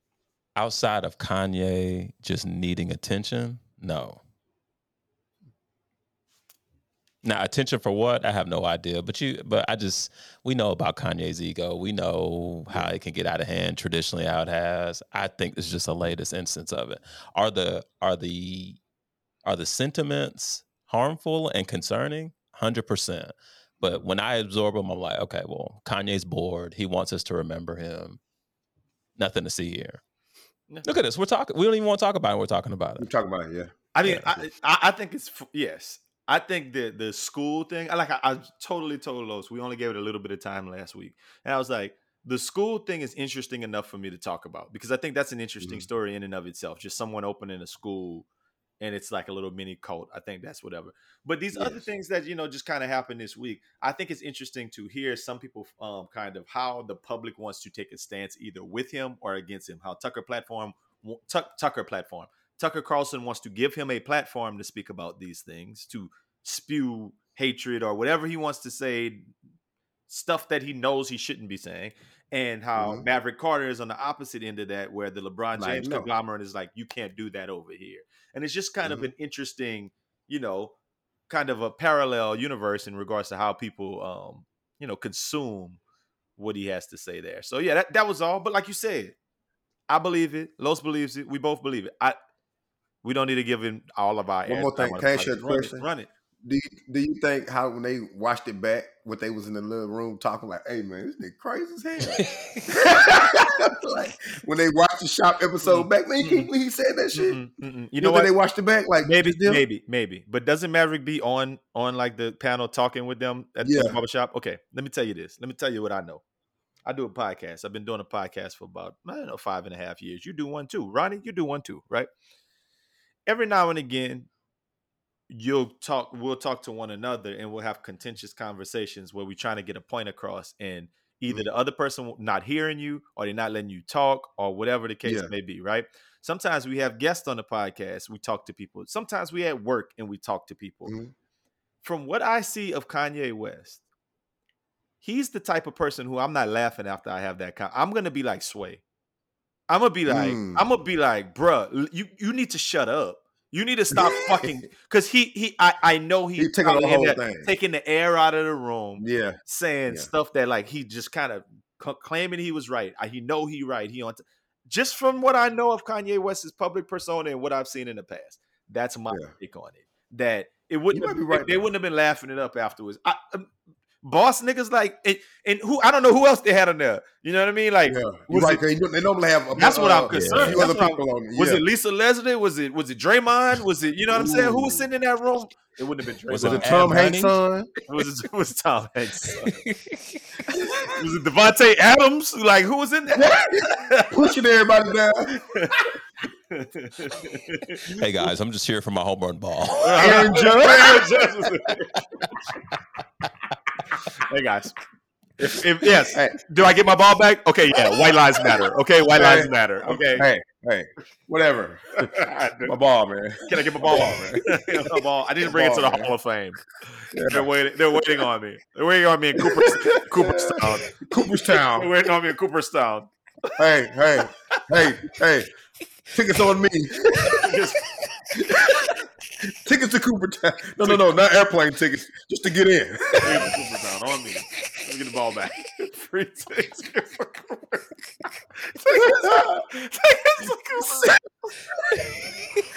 outside of Kanye just needing attention, no. Now, attention for what? I have no idea. But you, but I just we know about Kanye's ego. We know how it can get out of hand traditionally, how it has. I think it's just the latest instance of it. Are the are the are the sentiments harmful and concerning? Hundred percent. But when I absorb them, I'm like, okay, well, Kanye's bored. He wants us to remember him. Nothing to see here. Yeah. Look at this. We're talking. We don't even want to talk about it. We're talking about it. We're talking about it. Yeah. I mean, Yeah. I, I I think it's yes. I think that the school thing. I like. I, I totally told Los. We only gave it a little bit of time last week, and I was like, the school thing is interesting enough for me to talk about because I think that's an interesting Mhm. story in and of itself. Just someone opening a school, and it's like a little mini cult. I think that's whatever. But these other things that you know just kind of happened this week, I think it's interesting to hear some people um kind of how the public wants to take a stance either with him or against him. How Tucker platform Tuck, Tucker platform Tucker Carlson wants to give him a platform to speak about these things, to spew hatred or whatever he wants to say, stuff that he knows he shouldn't be saying, and how Mhm. Maverick Carter is on the opposite end of that, where the LeBron Like, James no. conglomerate is like, you can't do that over here, and it's just kind of Mhm. an interesting, you know, kind of a parallel universe in regards to how people, um, you know, consume what he has to say there. So yeah, that, that was all. But like you said, I believe it. Los believes it. We both believe it. I we don't need to give him all of our One more airtime thing. Can I ask you a. Run it, question? Run it. Do you, do you think how when they watched it back, what they was in the little room talking like, "Hey man, this nigga crazy as hell." like when they watched the shop episode mm-hmm. back, man, you can't mm-hmm. believe he said that shit. Mm-mm, mm-mm. You You know know what? they watched it back, like maybe, them? maybe, maybe. But doesn't Maverick be on on like the panel talking with them at Yeah. the barber shop? Okay, let me tell you this. Let me tell you what I know. I do a podcast. I've been doing a podcast for about I don't know five and a half years. You do one too, Ronnie. You do one too, right? Every now and again, you'll talk. We'll talk to one another, and we'll have contentious conversations where we're trying to get a point across, and either Mhm. the other person not hearing you, or they're not letting you talk, or whatever the case Yeah. may be, right? Sometimes we have guests on the podcast. We talk to people. Sometimes we at work and we talk to people. Mhm. From what I see of Kanye West, he's the type of person who I'm not laughing after I have that. Con- I'm gonna be like Sway. I'm gonna be like, Mm. I'm gonna be like, bruh, you you need to shut up. You need to stop fucking because he he I I know he He taking the whole there thing. taking the air out of the room Yeah, saying Yeah. stuff that like he just kind of c- claiming he was right. I, he know he right. He on t- just from what I know of Kanye West's public persona and what I've seen in the past. That's my Yeah. take on it. That it wouldn't have, be right, they though. wouldn't have been laughing it up afterwards. I, um, boss niggas like and, and who I don't know who else they had on there. You know what I mean? Like yeah. Right? it- 'cause they normally have. A, that's what uh, I'm concerned. A few other people on. it. was yeah. it Lisa Leslie? Was it was it Draymond? Was it you know what I'm saying? Who was sitting in that room? It wouldn't have been Draymond. Was Was it a Tom Hanks' Bunny? son? It was, it was Tom Hanks. son. was it Davante Adams? Like who was in there? Pushing everybody down. hey guys, I'm just here for my home run ball. Aaron Judge. Aaron Judge was in there. hey guys. If, if yes, Hey. do I get my ball back? Okay, yeah. White lives matter. Okay, white Hey. lives matter. Okay, Hey, hey, whatever. My ball, man. Can I get my ball? my ball. I need to bring it to the man. Hall of Fame. They're waiting. They're waiting on me. They're waiting on me in Cooper, Cooperstown. They're Cooperstown. waiting on me in Cooperstown. Hey, hey, hey, hey. Tickets on me. tickets to Cooperstown. No, no, no, not airplane tickets. Just to get in. Cooperstown on me. Let me get the ball back. Free tickets for Cooper. Tickets to Cooper.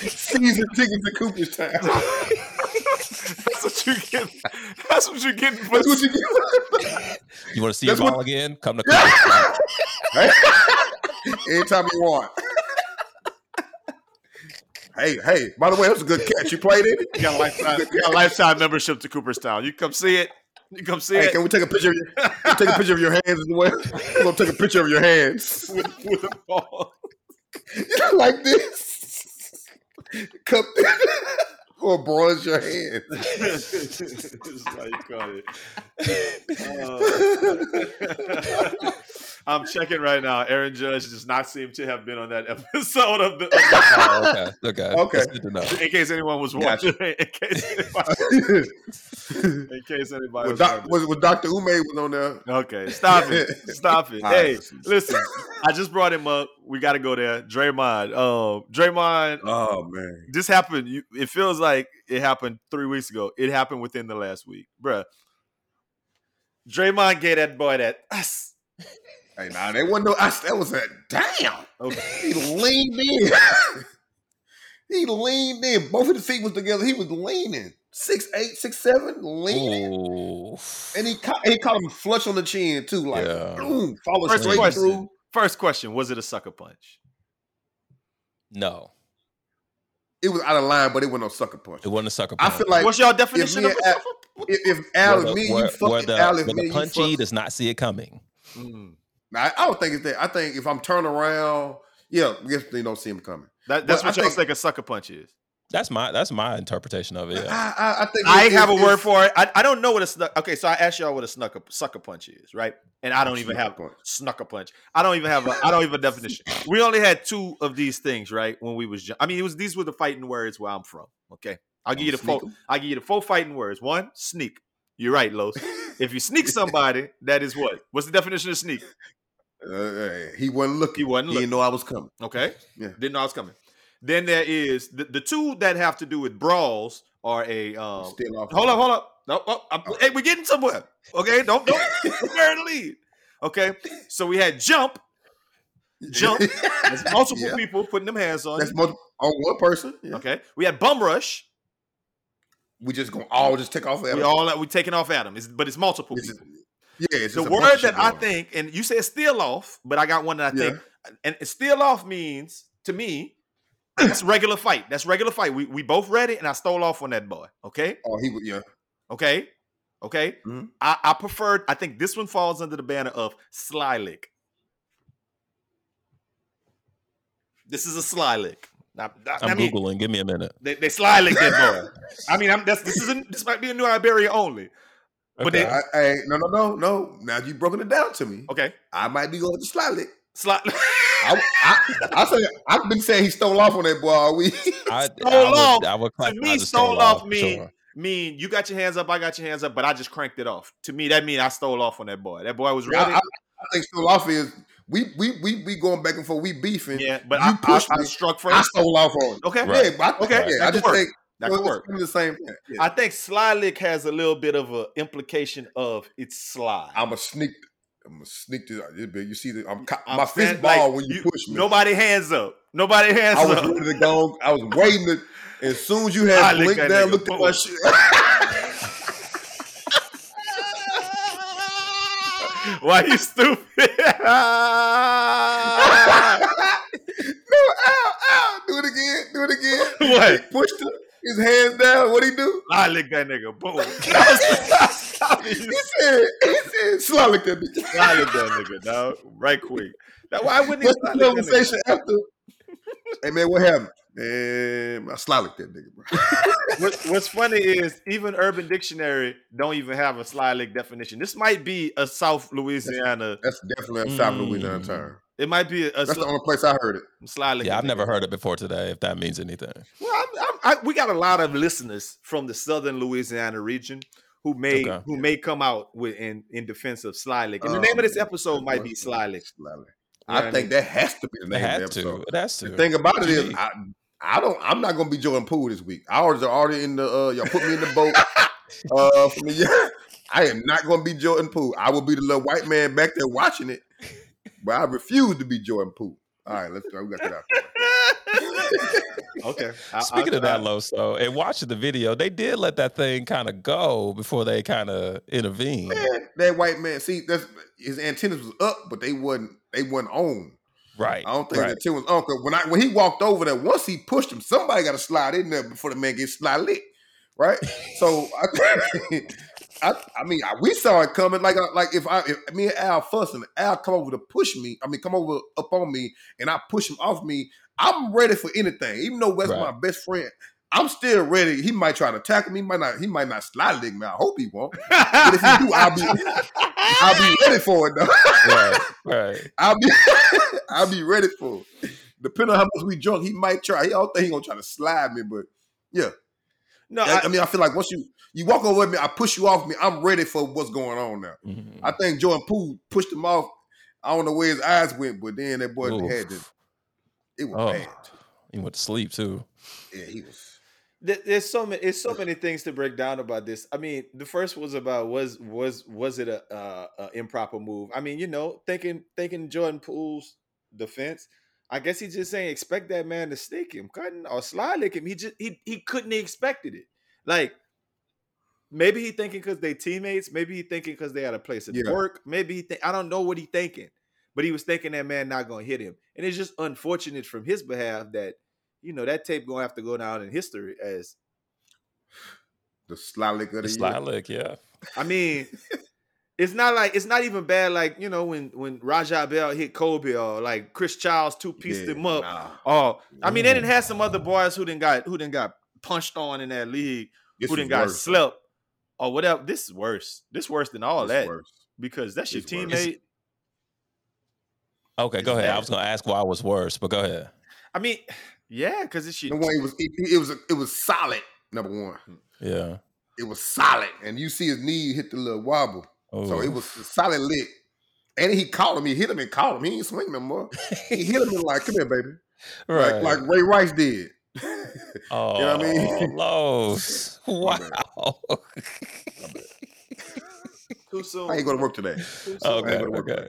Season tickets to Cooperstown. That's what you get. That's what you're getting for That's what you get. You want to see That's your what- ball again? Come to Cooperstown. Anytime you want. Hey, hey, by the way, that was a good catch. You played it? You got a lifetime, got a lifetime membership to Cooperstown. You come see it. You come see it. Hey, it can we take a picture of your take a picture of your hands as well? We're gonna take a picture of your hands. with, with the ball. You like this. Cup or bronze your hands. That's how you call it. Uh, I'm checking right now. Aaron Judge does not seem to have been on that episode of the. Of the Oh, okay, okay, Okay. Good to know. in case anyone was Gotcha. watching, in case anybody, in case anybody was, was, doc, was, was Dr. Ume was on there? Okay, stop it, stop it. Hey, listen, I just brought him up. We got to go there. Draymond, um, Draymond, Oh man. this happened. You, it feels like it happened three weeks ago. It happened within the last week, bruh. Draymond gave that boy that. us. Hey, nah, they wasn't no I, that was a damn. Okay. He leaned in. he leaned in. Both of the feet was together. He was leaning. Six eight, six seven, leaning. Ooh. And he caught, he caught him flush on the chin too, like Yeah. boom, follow First straight question. through. First question: Was it a sucker punch? No, It was out of line, but it wasn't no sucker punch. it wasn't a sucker punch. I feel like What's your definition me of a and Al- sucker punch? if, if Al where and the, me, where, you fuck where the, Al and me, the punchy fuck. does not see it coming. Mm. Nah, I I don't think it's that. I think if I'm turning around, yeah, I guess they don't see him coming. That, that's But I what y'all think- think a sucker punch is. That's my that's my interpretation of it. Yeah. I, I, I think I it- have a word for it. I, I don't know what a snuck. Okay, so I asked y'all what a snucker sucker punch is, right? And I don't even Snucker have punch. snucker punch. I don't even have a. I don't even have a definition. We only had two of these things, right? When we was, young. I mean, it was these were the fighting words where I'm from. Okay, I'll give you the Sneak full. 'em. I'll give you the full fighting words. One, sneak. You're right, Los. If you sneak somebody, that is what? What's the definition of sneak? Uh, he wasn't looking. He wasn't He didn't know I was coming. Okay. Yeah. Didn't know I was coming. Then there is the, the two that have to do with brawls are a um Still off. hold up, hold up. No, oh, I'm- hey, we're getting somewhere. Okay, don't don't prepare to lead. Okay. So we had jump. Jump. There's multiple Yeah. people putting them hands on. That's multiple, on one person. Yeah. Okay. We had bum rush. We just gonna all just take off. We all we taking off Adam. It's, but it's multiple It's yeah, it's the word that I think, and you said steal off, but I got one that I Yeah. think, and steal off means to me, that's regular fight. That's regular fight. We we both read it, and I stole off on that boy. Okay, Oh, he would. Yeah. okay, okay. Mhm. I, I preferred. I think this one falls under the banner of sly lick. This is a sly lick. Now, I, I'm I mean, googling. Give me a minute. they, they sly lick that boy. I mean, I'm that's this is a, this might be a new Iberia only. But Okay. they- I, I, no, no, no, no. Now you've broken it down to me. Okay, I might be going to slightly. Sly. I, I, I say I've been saying he stole off on that boy all week. I, Stole I would, off. I would to me, the stole off for mean sure. mean you got your hands up, I got your hands up, but I just cranked it off. To me, that mean I stole off on that boy. That boy was I, ready. I, I think stole off is we we we we going back and forth. We beefing. yeah, but you I, I, pushed I me. struck first. I stole off on. Okay, Right. Yeah, but I, Okay, yeah, I just work. think that could work. the same thing. Yeah. I think sly lick has a little bit of an implication of it's sly. I'm a sneak. I'm gonna sneak to You see, the, I'm, I'm my fist ball like, when you, push me. Nobody hands up. Nobody hands up. I was up. ready to go. I was waiting. To, as soon as you I had licked blinked down, looked at my shit. Why you stupid? no, ow, ow. Do it again. Do it again. What? He pushed him, his hands down. What he do? I licked that nigga. Boom. He said, he said, slow like that bitch. I licked that nigga, dog. Right quick. Now, why wouldn't he What's slide the lick nigga? conversation after? Hey man, what happened? Man, I slow like that nigga, bro. what, what's funny is even Urban Dictionary don't even have a slide lick definition. This might be a South Louisiana. That's definitely a South Mm. Louisiana term. It might be a, a That's sli- the only place I heard it. slide lick. Yeah, I've never heard it before today. If that means anything. Well, I'm, I'm, I, we got a lot of listeners from the Southern Louisiana region who may Okay. who may come out with in, in defense of slide lick. And the name of this Um, episode might be slide lick. Sly Lick. You I what think that has to be the It name of the episode. to. It has to. The thing about it is, I, I don't. I'm not gonna be Jordan Poole this week. I are already in the. Uh, y'all put me in the boat. uh, for the I am not gonna be Jordan Poole. I will be the little white man back there watching it, but I refuse to be Jordan Poole. All right, let's go. We got that out. there. okay. I- Speaking I- of that, I- low so and watching the video, they did let that thing kind of go before they kind of intervened. Man, that white man. See, that's his antennas was up, but they wasn't. They wasn't on. Right. I don't think right. the antenna was on. Cause when I when he walked over there, once he pushed him, somebody got to slide in there before the man gets slide lit, right? so I, I, I mean, I, we saw it coming. Like, uh, like if I, if me and Al fussing, Al come over to push me. I mean, come over up on me, and I push him off me. I'm ready for anything, even though Wes Right. my best friend. I'm still ready. He might try to tackle me. He might not. He might not slide lick me. I hope he won't. But if he do, I'll be. I'll be ready for it though. right. Right. I'll be I'll be ready for it. Depending on how much we drunk, he might try. He don't think he gonna try to slide me, but yeah. no, I, I, I mean, I feel like once you you walk over with me, I push you off me. I'm ready for what's going on now. Mhm. I think Jordan Poole pushed him off. I don't know where his eyes went, but then that boy Oof. had to. It was Oh. bad. He went to sleep too. Yeah, he was. There's so many there's so many things to break down about this i mean the first was about was was was it a, uh, a improper move i mean you know thinking thinking jordan poole's defense i guess he just saying expect that man to stick him cutting or slide lick him he just he, he couldn't have expected it like maybe he thinking because they teammates maybe he thinking because they had a place at Yeah. work maybe he think i don't know what he thinking but he was thinking that man not gonna hit him and it's just unfortunate from his behalf that you know that tape gonna have to go down in history as The sly lick of the, The year. slide lick, yeah. I mean, it's not like it's not even bad. Like you know when when Raja Bell hit Kobe or like Chris Childs two pieced Yeah, him up. nah. Oh, I mean, they didn't have some other boys who didn't got who didn't got punched on in that league, This who was didn't got worse. slept Oh, or whatever. This is worse. This worse than all This that worse. because that's your It's worse. teammate. Okay, go It's ahead. I was gonna ask why it was worse, but go ahead. I mean, yeah, because it's your The one it was it, it was it was solid. Number one. Hmm. Yeah. it was solid, and you see his knee hit the little wobble. So it was a solid lick. And he called him. He hit him and called him. He ain't swing no more. He hit him and like, come here, baby. right. Like like Ray Rice did. oh, you know what I mean? Oh, Los. My bad. Wow. Too soon. I ain't going to work today. Too soon. okay. I gonna work Okay.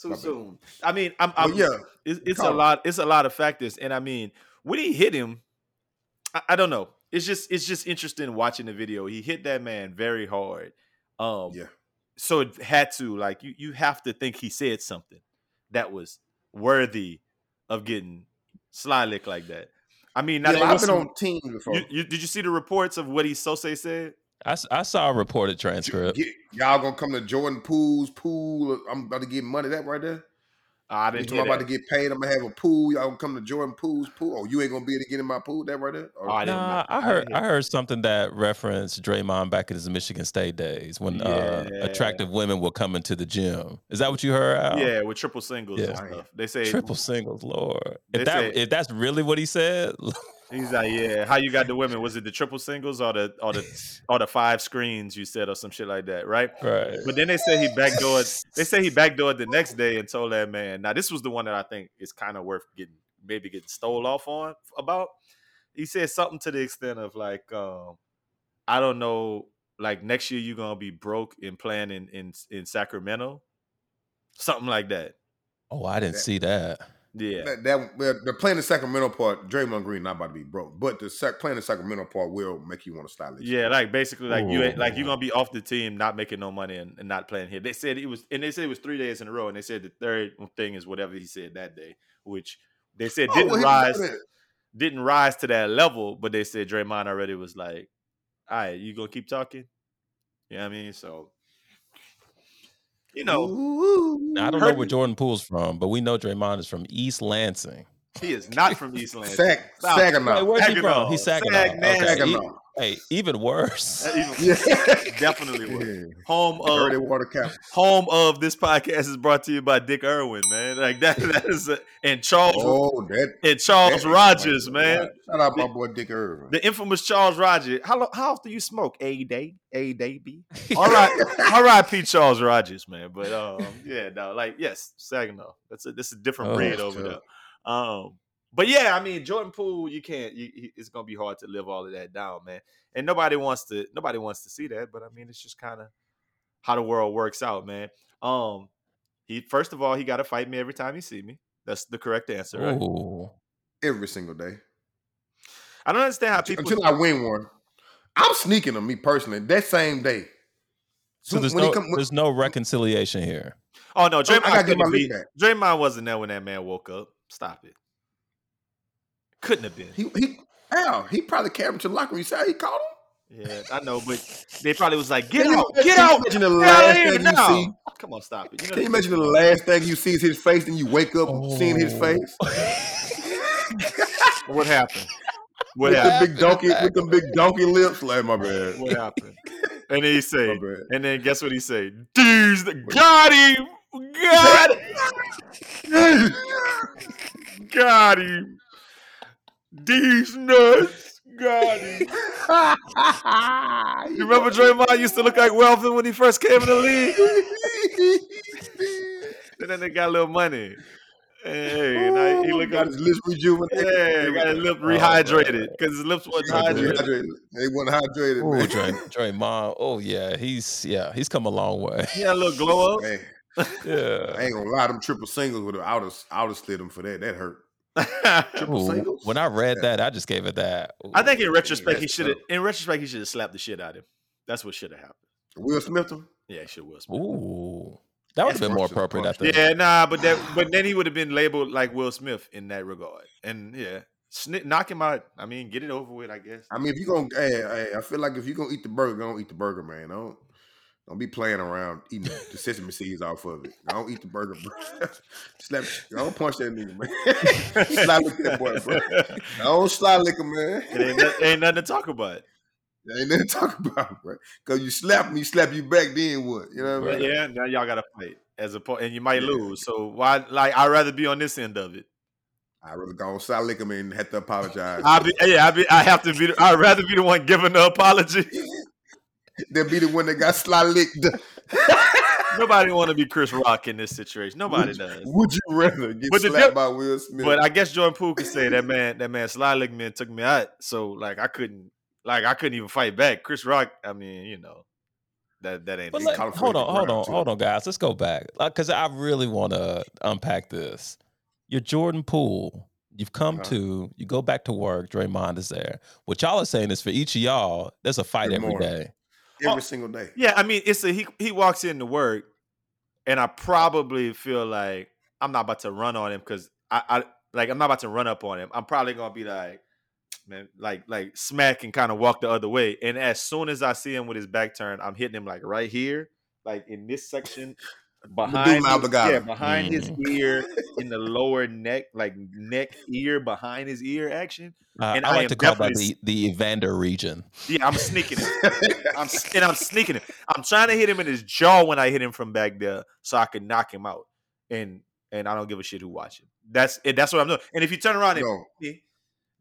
Too My bad. soon. I mean, I'm, I'm yeah, it's, it's a lot. It's a lot of factors, and I mean, when he hit him, I, I don't know. It's just it's just interesting watching the video. He hit that man very hard. Um, yeah. so it had to like you you have to think he said something that was worthy of getting sly lick like that. I mean, now yeah I've been some- on teams before. you, you, did you see the reports of what he Sose said? I saw a reported transcript. Get- y'all gonna come to Jordan Poole's pool. I'm about to get money. That right there. I You didn't talking hear about to get paid? I'm gonna have a pool. Y'all gonna come to Jordan Poole's pool? Oh, you ain't gonna be able to get in my pool? That right there? Or- Oh, I Nah. I I heard didn't I heard something that referenced Draymond back in his Michigan State days when uh, attractive women were coming to the gym. Is that what you heard? Al? Yeah, with triple singles and Yeah. stuff. They say triple singles, Lord. If that say- if that's really what he said, He's like, yeah. How you got the women? Was it the triple singles or the or the or the five screens you said or some shit like that, right? right? But then they say he backdoored. They say he backdoored the next day and told that man. Now this was the one that I think is kind of worth getting maybe getting stole off on about. He said something to the extent of like, um, I don't know, like next year you're gonna be broke and playing in in in Sacramento, something like that. Oh, I didn't That- see that. Yeah, That, that well, the playing the Sacramento part, Draymond Green not about to be broke, but the sac, playing the Sacramento part will make you want to style it. Yeah, like basically, like you ain't like you're gonna be off the team, not making no money, and, and not playing here. They said it was, and they said it was three days in a row, and they said the third thing is whatever he said that day, which they said Oh, didn't well, rise, didn't rise to that level, but they said Draymond already was like, "All right, you gonna keep talking?" You know what I mean? So, you know, Now, I don't know Heard where. Jordan Poole's from, but we know Draymond is from East Lansing. he is not from East Lansing. Sag, Stop. Wait, Saginaw. where's he from? He's Saginaw. Sag Okay. nasty. Saginaw. Hey, even worse. Even- Yeah. Definitely was. Yeah. Home Early of water cap. home of this podcast is brought to you by Dick Irwin, man. Like that, that is a, and Charles Oh, that. and Charles that- Rogers, man. Shout out my boy Dick Irvin. The infamous Charles Rogers. How lo- how often you smoke? A day, a day, B. All right, all right, P. Charles Rogers, man. But um, yeah, no, like yes, Saginaw. That's a this is a different Oh, breed over tough. there. Um, but yeah, I mean Jordan Poole, you can't. You, it's gonna be hard to live all of that down, man. And nobody wants to. Nobody wants to see that. But I mean, it's just kind of how the world works out, man. Um, he first of all, he got to fight me every time he see me. That's the correct answer, right? Ooh. Every single day. I don't understand how people. Until I win one. I'm sneaking them, me personally, that same day. So there's When he no come- when- there's no reconciliation here. Oh no, I Draymond gotta get my couldn't be. Draymond wasn't there when that man woke up. Stop it. Couldn't have been. He he Al, he probably carried him to the locker room. You see how he called him? Yeah, I know, but they probably was like, "Get Can you out, imagine- get can you out, imagine the get out last of here thing you now." see? Come on, stop it. You know Can you imagine the last thing you see is his face, and you wake up Oh. seeing his oh. face what happened? What with happened? the big donkey with the big donkey lips? Like my bad, What happened? And then he my say, and then guess what he say? These got him, got him, got him. These nuts got him. You remember Draymond used to look like Welvin when he first came in the league? And then they got a little money. Hey, now he oh, look got like his lips rejuvenated. yeah, got his lip oh, rehydrated because his lips wasn't hydrated. Rehydrated. They wasn't hydrated, Ooh, man. Dray, Draymond. Oh yeah, he's yeah, he's come a long way. He had a little glow up. Man, Yeah. I ain't gonna lie, them triple singles would have I would have slid them for that. That hurt. Triple Ooh, singles? when I read that, I just gave it that. I think in retrospect he should have. In retrospect, he should have slapped the shit out of him. That's what should have happened. Will Smith them? Yeah, he should was. Ooh, that would have been more appropriate. I punch think. Yeah, nah, but that, but then he would have been labeled like Will Smith in that regard. And yeah, sni knock him out. I mean, get it over with. I guess. I mean, if you gonna, hey, hey, I feel like if you gonna eat the burger, don't eat the burger, man. Don't don't be playing around eating the sesame seeds off of it. I Don't eat the burger, bro. Slap, don't punch that nigga, man. slide lick that boy, bro. Don't slide lick him, man. It ain't, no- ain't nothing to talk about. There ain't nothing to talk about, bro. Cause you slap me, slap you back, then what? You know what I mean? yeah, now y'all got to fight as a po- and you might Yeah. lose. So why? Like, I'd rather be on this end of it. I really go on slide lick him and have to apologize. I be, yeah, I be, I have to be. I'd rather be the one giving the apology. They'll be the one that got sly licked. Nobody want to be Chris Rock in this situation. Nobody would, does. Would you rather get But the slapped dip- by Will Smith? But I guess Jordan Poole could say that man, that man sly licked me and took me out. So like I couldn't, like I couldn't even fight back. Chris Rock, I mean, you know, that that ain't. But it. let- caught him hold on, hold on, too. hold on, guys. Let's go back because I really want to unpack this. You're Jordan Poole. You've come Uh-huh. to. You go back to work. Draymond is there. What y'all are saying is for each of y'all, there's a fight Every every morning. day. Oh, every Oh, single day. Yeah, I mean, it's a he. He walks into work, and I probably feel like I'm not about to run on him because I, I like I'm not about to run up on him. I'm probably gonna be like, man, like like smack and kind of walk the other way. And as soon as I see him with his back turned, I'm hitting him like right here, like in this section behind, his, yeah, behind his ear, in the lower neck, like neck ear behind his ear action. Uh, And I I like am to call that definitely the, the Evander region. Yeah, I'm sneaking him. I'm and I'm sneaking him. I'm trying to hit him in his jaw when I hit him from back there, so I can knock him out. And and I don't give a shit who watching. That's it. That's what I'm doing. And if you turn around No, hit me,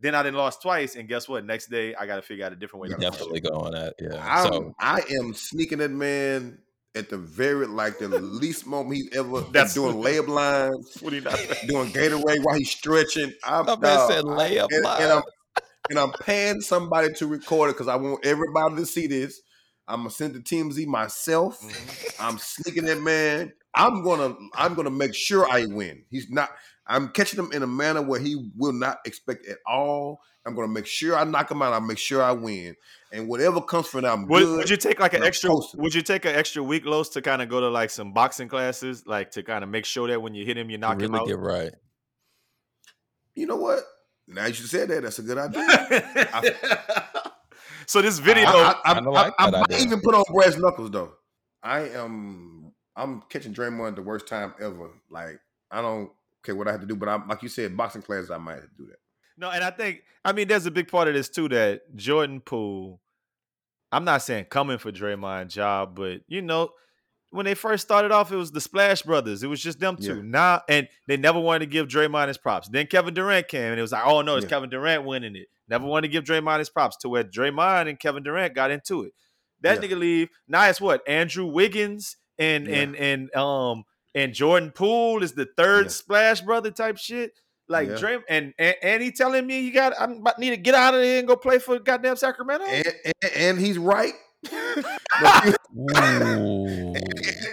then I done lost twice. And guess what? Next day I got to figure out a different way. You to punch definitely him. going at yeah. I'm, so I am sneaking it, man at the very like the least moment he ever That's- That's doing layup lines, What do not? doing Gatorade while he's stretching. I'm, that man dog, said layup and, line. and I'm and I'm paying somebody to record it because I want everybody to see this. I'm gonna send it to TMZ myself. Mm-hmm. I'm sneaking that man. I'm gonna I'm gonna make sure I win. He's not. I'm catching him in a manner where he will not expect at all. I'm gonna make sure I knock him out. I make sure I win, and whatever comes from that, I'm Would, good. would you take like an extra? posting. Would you take an extra week, Los, to kind of go to like some boxing classes, like to kind of make sure that when you hit him, you knock him really out? get right. you know what? Now you said that. That's a good idea. so this video, I, I, Kinda I, like I, I might idea. even put on brass knuckles though. I am. I'm catching Draymond at the worst time ever. Like I don't care what I have to do, but I'm like you said, boxing classes. I might have to do that. No, and I think I mean there's a big part of this too that Jordan Poole. I'm not saying coming for Draymond job, but you know, when they first started off, it was the Splash Brothers. It was just them two. Yeah. Now, and they never wanted to give Draymond his props. Then Kevin Durant came, and it was like, oh no, it's Yeah. Kevin Durant winning it. Never wanted to give Draymond his props. To where Draymond and Kevin Durant got into it. That Yeah. nigga leave. Now it's what Andrew Wiggins and and and um and Jordan Poole is the third. Splash Brother type shit. Like Yeah. Dray and, and and he telling me you got I'm about need to get out of here and go play for goddamn Sacramento. And and, and he's right. But you- Ooh.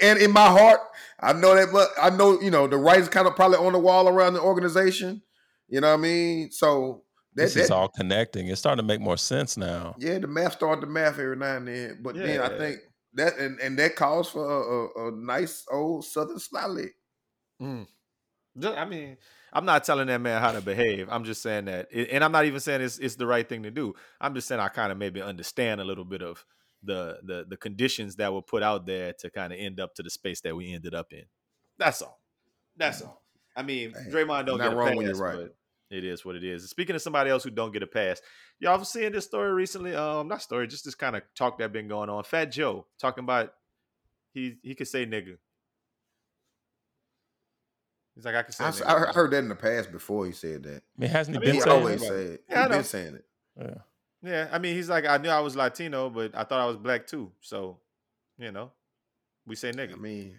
and in my heart, I know that. But I know you know the right is kind of probably on the wall around the organization. You know what I mean? So that, this is that- all connecting. It's starting to make more sense now. yeah, the math started to math every now and then. But then I think that and, and that calls for a, a, a nice old Southern slide Mm. I mean, I'm not telling that man how to behave. I'm just saying that, and I'm not even saying it's it's the right thing to do. I'm just saying I kind of maybe understand a little bit of the the the conditions that were put out there to kind of end up to the space that we ended up in. That's all. That's all. I mean, Hey, Draymond don't get a wrong pass, when you're right. but it is what it is. Speaking of somebody else who don't get a pass, y'all seeing this story recently? Um, not story, just this kind of talk that been going on. Fat Joe talking about he he could say nigga. He's like I can say. I, nigga. I heard that in the past before he said that. I mean, hasn't he I mean, been He saying always it? say it. Yeah, I He know. been saying it. Yeah. Yeah, I mean, he's like, I knew I was Latino, but I thought I was black too. So, you know, we say nigga. I mean,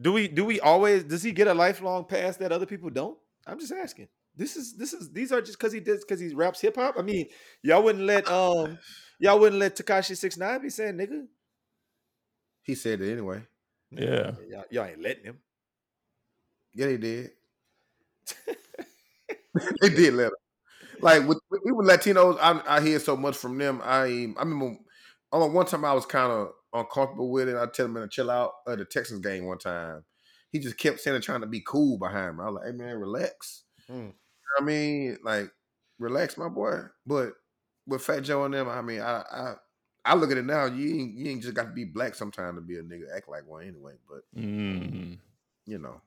do we do we always does he get a lifelong pass that other people don't? I'm just asking. This is this is these are just because he does because he raps hip hop. I mean, y'all wouldn't let um y'all wouldn't let Tekashi Six Nine be saying nigga. he said it anyway. Yeah. y'all, y'all ain't letting him. Yeah, they did. they did let him. Like with, with, we were Latinos, I, I hear so much from them. I I remember on one time I was kind of uncomfortable with it. I tell him to chill out at the Texans game one time. He just kept saying trying to be cool behind me. I was like, hey man, relax. Mm. You know what I mean, like, relax, my boy. But with Fat Joe and them, I mean, I I, I look at it now. You ain't, you ain't just got to be black sometimes to be a nigga, act like one anyway. But Mm. you know,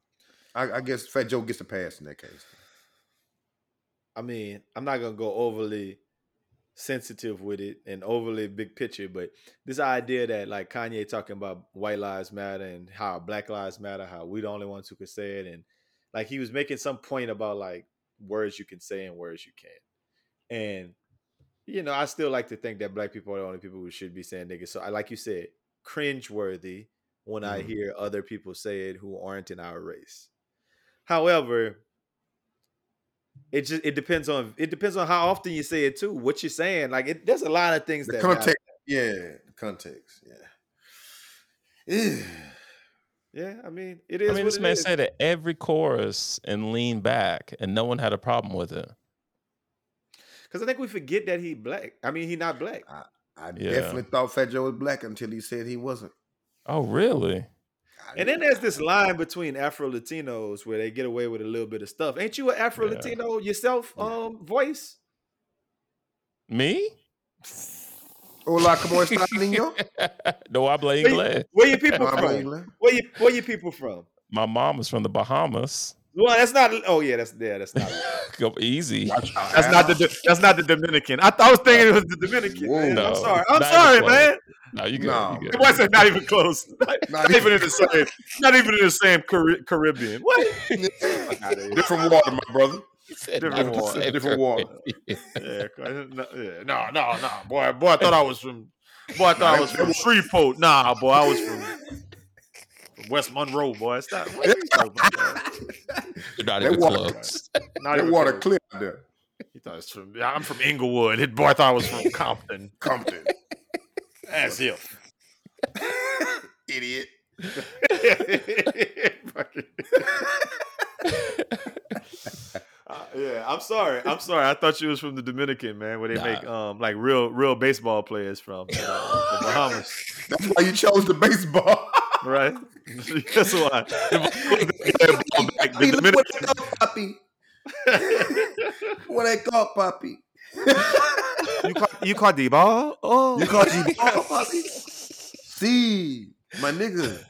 I, I guess Fat Joe gets a pass in that case. I mean, I'm not gonna go overly sensitive with it and overly big picture, but this idea that like Kanye talking about white lives matter and how black lives matter, how we the only ones who can say it, and like he was making some point about like words you can say and words you can't. And you know, I still like to think that black people are the only people who should be saying niggas. So I like you said, cringeworthy when I Mhm. hear other people say it who aren't in our race. However, it just it depends on it depends on how often you say it too. What you're saying, like it, there's a lot of things The that matter. context, yeah, context, yeah. Ew. Yeah, I mean, it is. I mean, this man said it every chorus and lean back, and no one had a problem with it. Because I think we forget that he black. I mean, he not black. I Yeah. definitely thought Fat Joe was black until he said he wasn't. Oh, really? I And then there's this line between Afro Latinos where they get away with a little bit of stuff. Ain't you an Afro Yeah. Latino yourself? Um, voice. Me? Hola, como está, niño? no habla Where you, where you people from? Where you where you people from? My mom is from the Bahamas. Well, that's not. Oh yeah, that's yeah, that's not. Go easy. That's not the. That's not the Dominican. I, thought I was thinking it was the Dominican. Whoa. man. No, I'm sorry. I'm sorry, man. No, you good. No, you The good. boy said not even close. Not, not even- even in the same. Not even in the same Cari- Caribbean. What? Fuck outta here. Different water, my brother. Different water, different water. Yeah, no, yeah, no, no, no, boy, boy. I thought I was from. Boy, I thought I was from Shreveport. Nah, boy, I was from, from West Monroe. Boy, it's not. What are you talking about, man? You're not That even water- close. Not That even water close. clear there. He thought it's from. Yeah, I'm from Inglewood. His boy thought I was from Compton. Compton. As if. Idiot. Uh, yeah, I'm sorry. I'm sorry. I thought you was from the Dominican, man, where they Nah. make um like real real baseball players from uh, the Bahamas, That's why you chose the baseball. Right? That's why. The, back, Hey, the what Dominican, they call Poppy. What they call Poppy? you caught you caught the ball. Oh, You call you ball, Poppy? See, my nigga.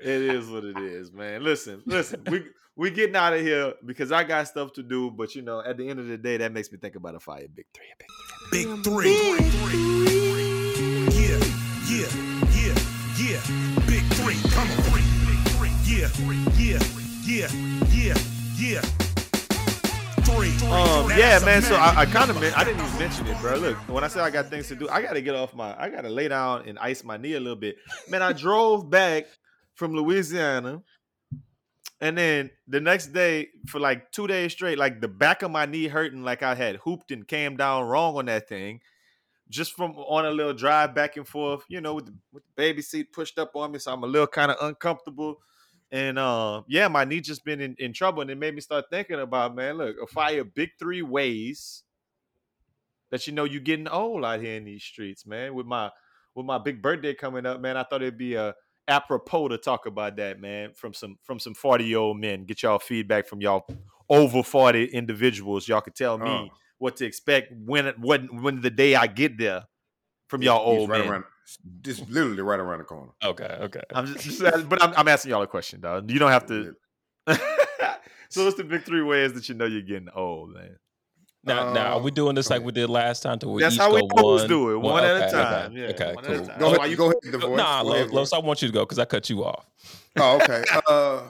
It is what it is, man. Listen, listen. We we getting out of here because I got stuff to do. But you know, at the end of the day, that makes me think about a fire big three. A big Big three. Yeah, yeah, yeah, yeah. Big three. Come on. Three, three. Yeah, yeah, yeah, yeah, yeah. Three. Um, yeah, man. So I, I kind of. I didn't even mention it, bro. Look, when I said I got things to do, I got to get off my. I got to lay down and ice my knee a little bit. Man, I drove back from Louisiana, and then the next day for like two days straight, like the back of my knee hurting, like I had hooped and came down wrong on that thing, just from on a little drive back and forth. You know, with the, with the baby seat pushed up on me, so I'm a little kind of uncomfortable. And uh, yeah, my knee just been in, in trouble, and it made me start thinking about man. Look, a fire big three ways that you know you're getting old out here in these streets, man. With my with my big birthday coming up, man, I thought it'd be a apropos to talk about that, man. From some from some forty year old men, get y'all feedback from y'all over forty individuals. Y'all could tell me Oh. What to expect when it when when the day I get there from y'all old right men. around. Just literally right around the corner. Okay, okay. I'm just, just- but I'm, I'm asking y'all a question, dog. You don't have to. so what's the big three ways that you know you're getting old, man? Now, now, are we Um, doing this like ahead. we did last time? To That's each how we go always one, do it, one at a time. Okay, Yeah, okay, one at a cool. time. Go That's ahead, why you- go ahead, the voice. Nah, Go Lo- ahead. Los, I want you to go because I cut you off. Oh, okay. Uh,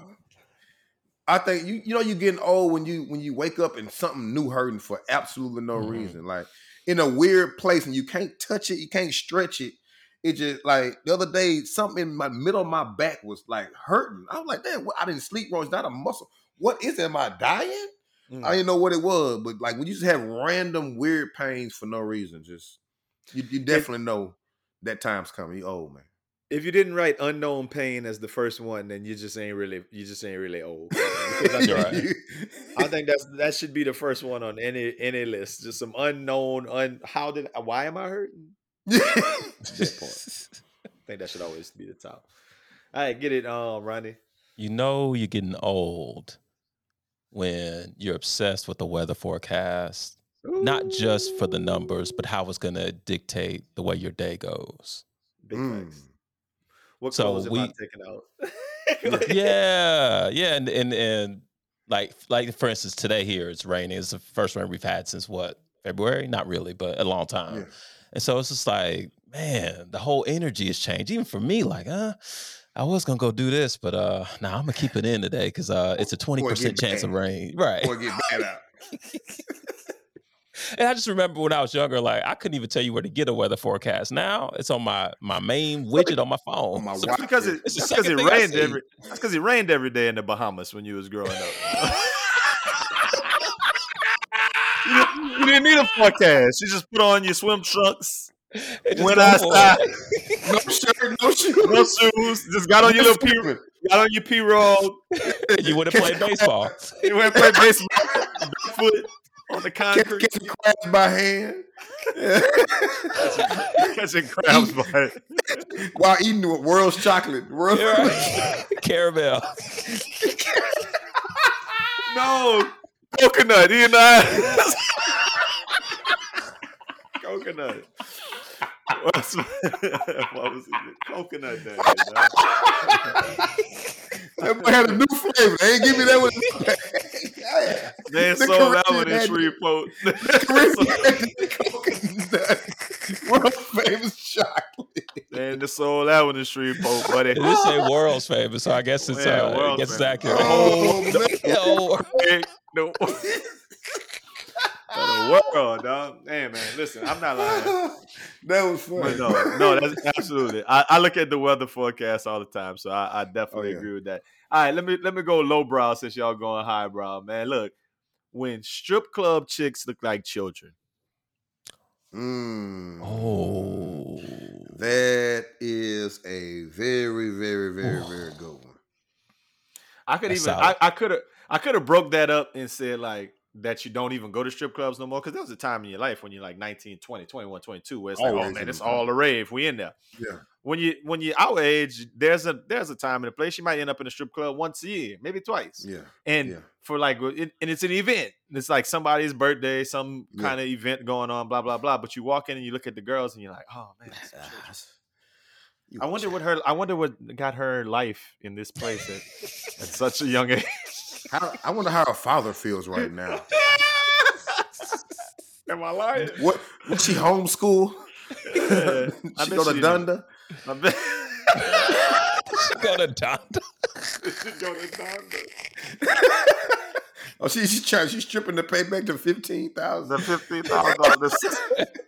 I think you you know you're getting old when you when you wake up and something new hurting for absolutely no Mhm. reason, like in a weird place and you can't touch it, you can't stretch it. It just like the other day, something in my middle of my back was like hurting. I was like, damn, what- I didn't sleep wrong. It's not a muscle. What is it? Am I dying? Mm. I didn't know what it was, but like when you just have random weird pains for no reason, just you, you definitely know that time's coming. You old man. If you didn't write unknown pain as the first one, then you just ain't really you just ain't really old. I, think, right. I think that's that should be the first one on any any list. Just some unknown. Un, how did why am I hurting? That part. I think that should always be the top. All right, get it, um, Ronnie. You know you're getting old when you're obsessed with the weather forecast, not just for the numbers, but how it's going to dictate the way your day goes. Big Mm. facts. What So clothes am I we- taking out? yeah, yeah, and and and like like for instance, today here it's raining. It's the first rain we've had since what February? Not really, but a long time. Yeah. And so it's just like, man, the whole energy has changed. Even for me, like, uh, I was gonna go do this, but uh, nah, I'm gonna keep it in today because uh, it's a twenty percent chance of rain, right? Boy, get bad out. And I just remember when I was younger, like I couldn't even tell you where to get a weather forecast. Now it's on my my main widget on my phone. On my So. That's because it, It's because it rained every. That's because it rained every day in the Bahamas when you was growing up. you, didn't, you didn't need a forecast. You just put on your swim trunks, went outside. No shirt, no shoes. no shoes, just got on your little p, got on your p roll. you would have played baseball. You went to play baseball, barefoot on the Catch, concrete, catching crabs by hand. catching crabs by it. While eating the world's chocolate. World Yeah, right. Caramel. No, coconut. You know, coconut. What's, what was it? Coconut day. That boy had a new flavor. They ain't give me that one. they The sold that one in had- Shreveport. Caribbean had the coconut. World famous chocolate. Man, they sold that one in Shreveport, buddy. This say world's famous, so I guess it's Yeah, uh, I guess it's accurate. Oh, man. Yo, Hey, no. For the world, dog. Man, man, listen, I'm not lying. That was But no, no, that's absolutely. I, I look at the weather forecast all the time, so I, I definitely Oh, yeah. agree with that. All right, let me let me go lowbrow since y'all going highbrow, man. Look, when strip club chicks look like children, Mm. oh, That is a very, very, very, very good one. I could That's even solid. I could have I could have broke that up and said like that you don't even go to strip clubs no more because there was a time in your life when you're like 19 20 21 22 where it's like oh man it's the all a rave we in there Yeah. when you when you're our age there's a there's a time and a place you might end up in a strip club once a year maybe twice Yeah. and Yeah. for like it, and it's an event it's like somebody's birthday some Yeah. kind of event going on blah blah blah but you walk in and you look at the girls and you're like oh man I wonder what her I wonder what got her life in this place at, at such a young age How, I wonder how her father feels right now. Am I lying? What? Was she homeschool? Yeah, I she bet go she to didn't. Donda? I bet. she got a dot. Go to Donda. Oh, she, she's trying. She's stripping to pay back to fifteen the thousand. fifteen thousand dollars,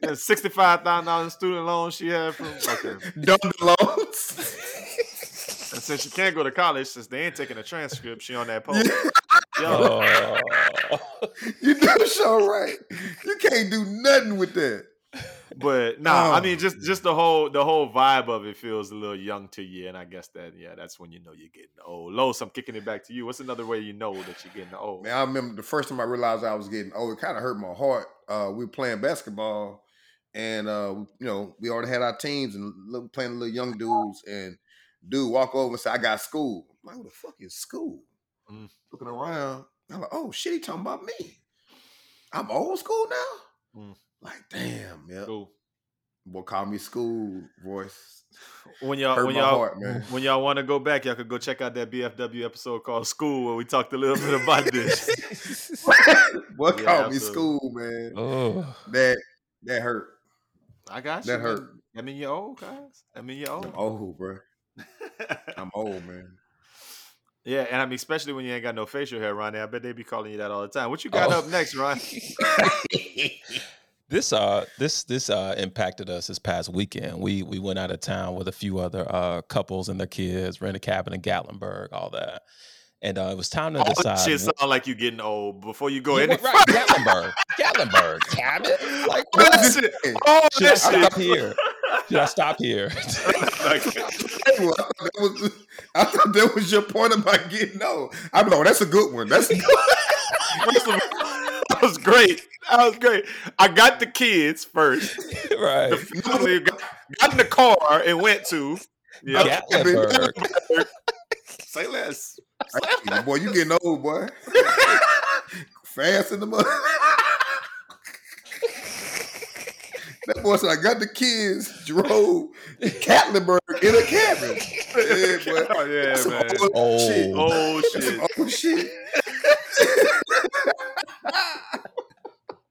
the sixty five thousand dollars student loan she had from. Okay, Donda loans. Since she can't go to college, since they ain't taking a transcript, she on that post. Yo, Oh. you do so right. You can't do nothing with that. but nah, I Oh. mean, just just the whole the whole vibe of it feels a little young to you, and I guess that yeah, that's when you know you're getting old. Los, I'm kicking it back to you. What's another way you know that you're getting old? Man, I remember the first time I realized I was getting old. It kind of hurt my heart. Uh, we were playing basketball, and uh, you know we already had our teams and playing little young dudes. And dude walk over and say, "I got school." I'm like, "What the fuck is school?" Mm. Looking around, I'm like, "Oh shit, he talking about me? I'm old school now." Mm. Like, damn, yeah. Cool. Boy, call me school voice. When y'all Hurt when y'all heart, man. when y'all want to go back, y'all could go check out that BFW episode called School where we talked a little bit about this. what Yeah, call me school, man. oh. That that hurt. I got you. That hurt. man. I mean, you're old, guys. I mean, you're I'm old. old, bro. I'm old, man. yeah, and I mean, especially when you ain't got no facial hair, Ronnie. I bet they be calling you that all the time. What you got Oh. up next, Ron? This uh this this uh impacted us this past weekend. We we went out of town with a few other uh couples and their kids, rented a cabin in Gatlinburg, all that. And uh, it was time to All decide. this shit what- sound like you getting old before you go Yeah, in. what- right, Gatlinburg, Gatlinburg, cabin. Like, All what? that shit. All Should I that stop shit. here? Should I stop here? I, thought that was, I thought that was your point about getting old. I'm like, oh, that's a good one. That's a good first of all, that was great. That was great. I got the kids first. right. The family got, got in the car and went to. Yeah. Gatlinburg. Say less. one. boy, you getting old, boy. Fast in the mud. That boy said, I got the kids, drove to Gatlinburg in a cabin. Yeah, boy. Oh, yeah, That's man. old oh. shit. Oh. Oh That's some shit. old shit.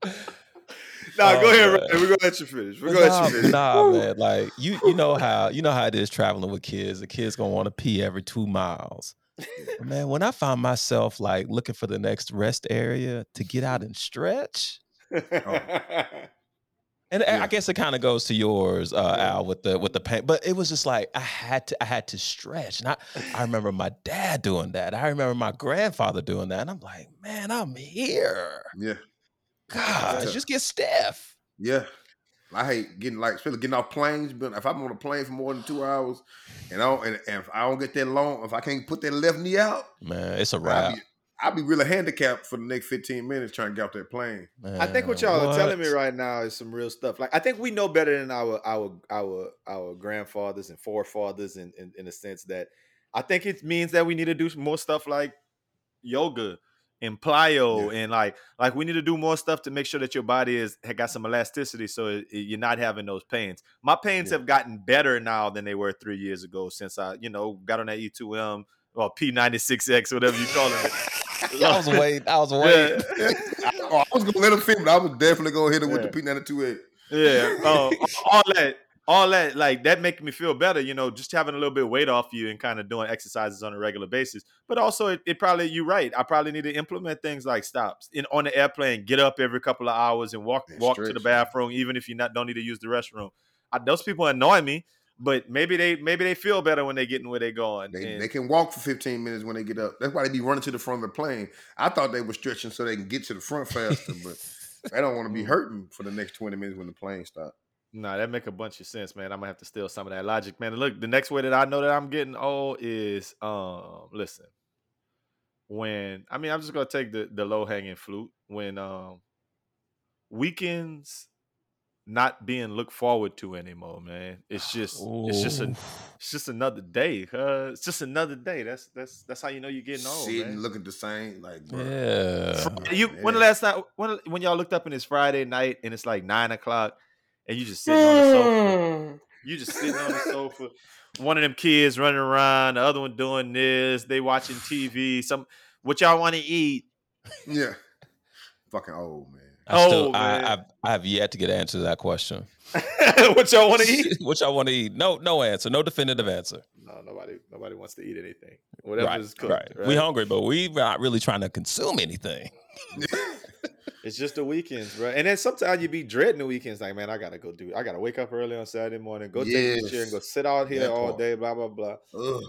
Nah, go Oh, ahead, man. Ryan. We're gonna let you finish. We're gonna nah, let you finish. nah, man. Like you, you know how you know how it is traveling with kids. The kids gonna want to pee every two miles. But man, when I find myself like looking for the next rest area to get out and stretch, oh, and I- Yeah. I guess it kind of goes to yours, uh, Al, with the with the pain. But it was just like I had to, I had to stretch. And I, I remember my dad doing that. I remember my grandfather doing that. And I'm like, man, I'm here. Yeah, God, Yeah. just get stiff. yeah. I hate getting like, especially getting off planes. But if I'm on a plane for more than two hours, and I don't, and, and if I don't get that long, if I can't put that left knee out, Man, it's a I'll wrap. be, I'll be really handicapped for the next 15 minutes trying to get off that plane. I think what y'all are telling me right now is some real stuff. Like I think we know better than our our our our grandfathers and forefathers in in, in the sense that I think it means that we need to do some more stuff like yoga and plyo and like like we need to do more stuff to make sure that your body is had got some elasticity so it, it- you're not having those pains. My pains Yeah. have gotten better now than they were three years ago since I you know got on that E2M or P96X whatever you call it. I was waiting. I was waiting. Yeah. Oh, I was gonna let him fit, but I was definitely gonna hit him Yeah. with the P928. Yeah, uh, all that, all that, like that making me feel better. You know, just having a little bit of weight off you and kind of doing exercises on a regular basis. But also, it, it probably you're right. I probably need to implement things like stops in on the airplane. Get up every couple of hours and walk And walk to the bathroom, even if you not don't need to use the restroom. I, those people annoy me, but maybe they maybe they feel better when they getting where they're going. They, And- they can walk for 15 minutes when they get up. That's why they be running to the front of the plane. I thought they were stretching so they can get to the front faster, but they don't want to be hurting for the next 20 minutes when the plane stops. Nah, that make a bunch of sense, man. I'm gonna have to steal some of that logic, man. And look, the next way that I know that I'm getting old is um listen. When I mean I'm just gonna take the, the low hanging flute when um weekends not being looked forward to anymore, man. It's just it's just a it's just another day. Uh, it's just another day. That's that's that's how you know you're getting old, Sitting, man. looking the same. Like, bro. Yeah. Friday- you when the last time when when y'all looked up and it's Friday night and it's like nine o'clock and you just sitting on the sofa. You just sitting on the sofa. One of them kids running around, the other one doing this. They watching TV. Some what y'all want to eat? Yeah. Fucking old, man. I still, Oh, man. I, I've, I have yet to get an answer to that question. what y'all want to eat? what y'all want to eat? No, no answer. No definitive answer. No, nobody nobody wants to eat anything. Whatever right, is cooked. right. Right. We hungry, but we not really trying to consume anything. It's just the weekends, bro. And then sometimes you be dreading the weekends. Like, man, I gotta go do. I gotta wake up early on Saturday morning, go take this chair and go sit out here That all part. day. Blah blah blah. Ugh.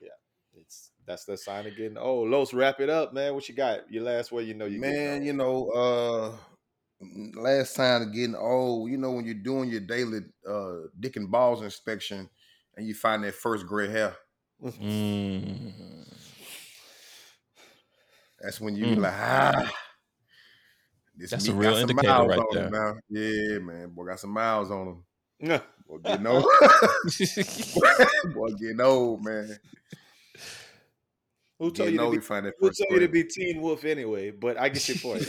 Yeah, It's that's the sign of getting old. Los, wrap it up, man. What you got? Your last word, you know you Man, you know, uh last time of getting old, you know, when you're doing your daily uh dick and balls inspection and you find that first gray hair, Mm. that's when you be Mm. like, ah. This That's a real got some indicator miles right on him now. Yeah, man. Boy got some miles on him. Yeah. Boy getting old. Boy getting old, man. Who told Getting you to be? you Who told you to be Teen Wolf anyway? But I get your point.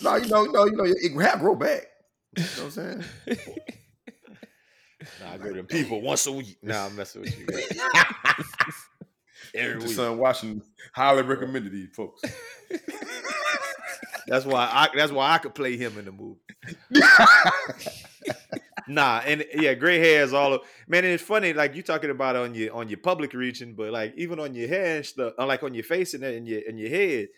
No, you know, no, you know, it grow back. You know what I'm saying? nah, I go to people once a week. Nah, I'm messing with you. Every week. son watching highly recommended these folks. That's why I. That's why I could play him in the movie. Nah, and yeah, gray hair is all. Of, man, and it's funny. Like you talking about on your on your public region, but like even on your hair and stuff, uh, like on your face and in your in your head.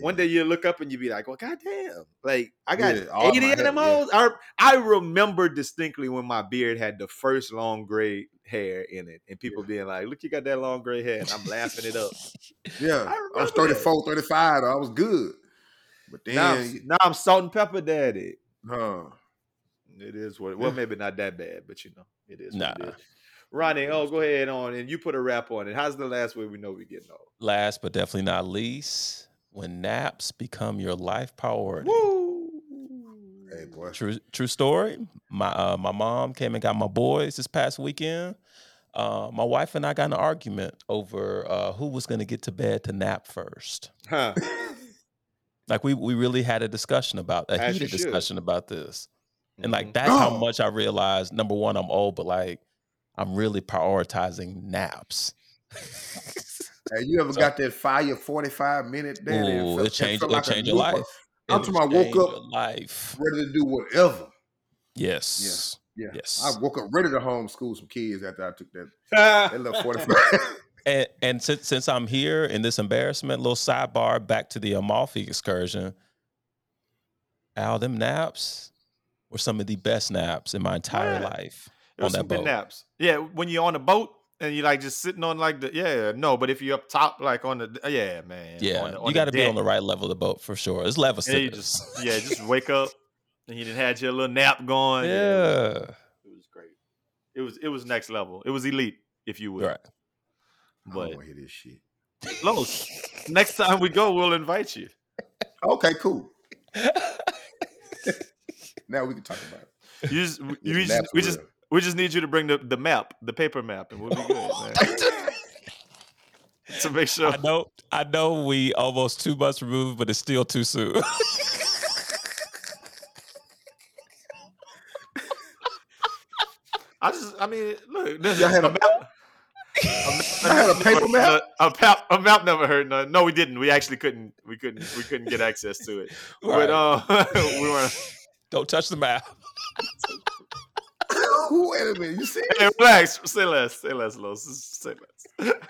One day you look up and you be like, "Well, goddamn!" Like I got Yeah, all eighty of yeah. I I remember distinctly when my beard had the first long gray hair in it, and people being like, "Look, you got that long gray hair," and I'm laughing it up. Yeah, I I, was remember that. 34, 35. Though. I was good. But then, now, I'm, now I'm salt and pepper daddy. huh? It is what. Well, maybe not that bad, but you know, it is. What it Nah. is. Ronnie, oh, go ahead on, and you put a wrap on it. How's the last way we know we getting old? Last but definitely not least, when naps become your life priority. Woo! Hey, boy. True, true story. My uh, my mom came and got my boys this past weekend. Uh, my wife and I got in an argument over uh, who was going to get to bed to nap first. Huh. Like we we really had a discussion about a As heated discussion about this, and like Mhm. that's how Oh. much I realized. Number one, I'm old, but like I'm really prioritizing naps. Hey, you ever So- got that fire 45 minute daddy? Ooh, felt- it changed- it'll like a change your nooper. life. I'm in talking about woke up- life. Ready to do whatever. Yes. Yeah. Yes. I woke up ready to homeschool some kids after I took that that little 45. And, and since since I'm here in this embarrassment, little sidebar back to the Amalfi excursion. Al, them naps were some of the best naps in my entire Yeah. life It was on some that good boat. naps. Yeah, when you're on a boat and you're like just sitting on like the yeah no, but if you're up top like on the yeah man Yeah, on the, on you got to be on the right level of the boat for sure. It's level and you just yeah just wake up and you didn't had your little nap going. yeah. it was great. It was it was next level. It was elite if you will. Right. I don't But want hear this shit. Los, next time we go, we'll invite you. Okay, cool. now we can talk about it. You just, Yeah, you just we were just we just need you to bring the, the map, the paper map, and we'll be good, to make sure. I know I know we almost two months removed, but it's still too soon. I just, I mean, look, this Y'all had a map. I had a paper map. A, map, a map never hurt none. No, we didn't. We actually couldn't. We couldn't. We couldn't get access to it. But uh, we weren't. Don't touch the map. Wait a minute. You see? Hey, relax. Say less. Say less, Los. Say less.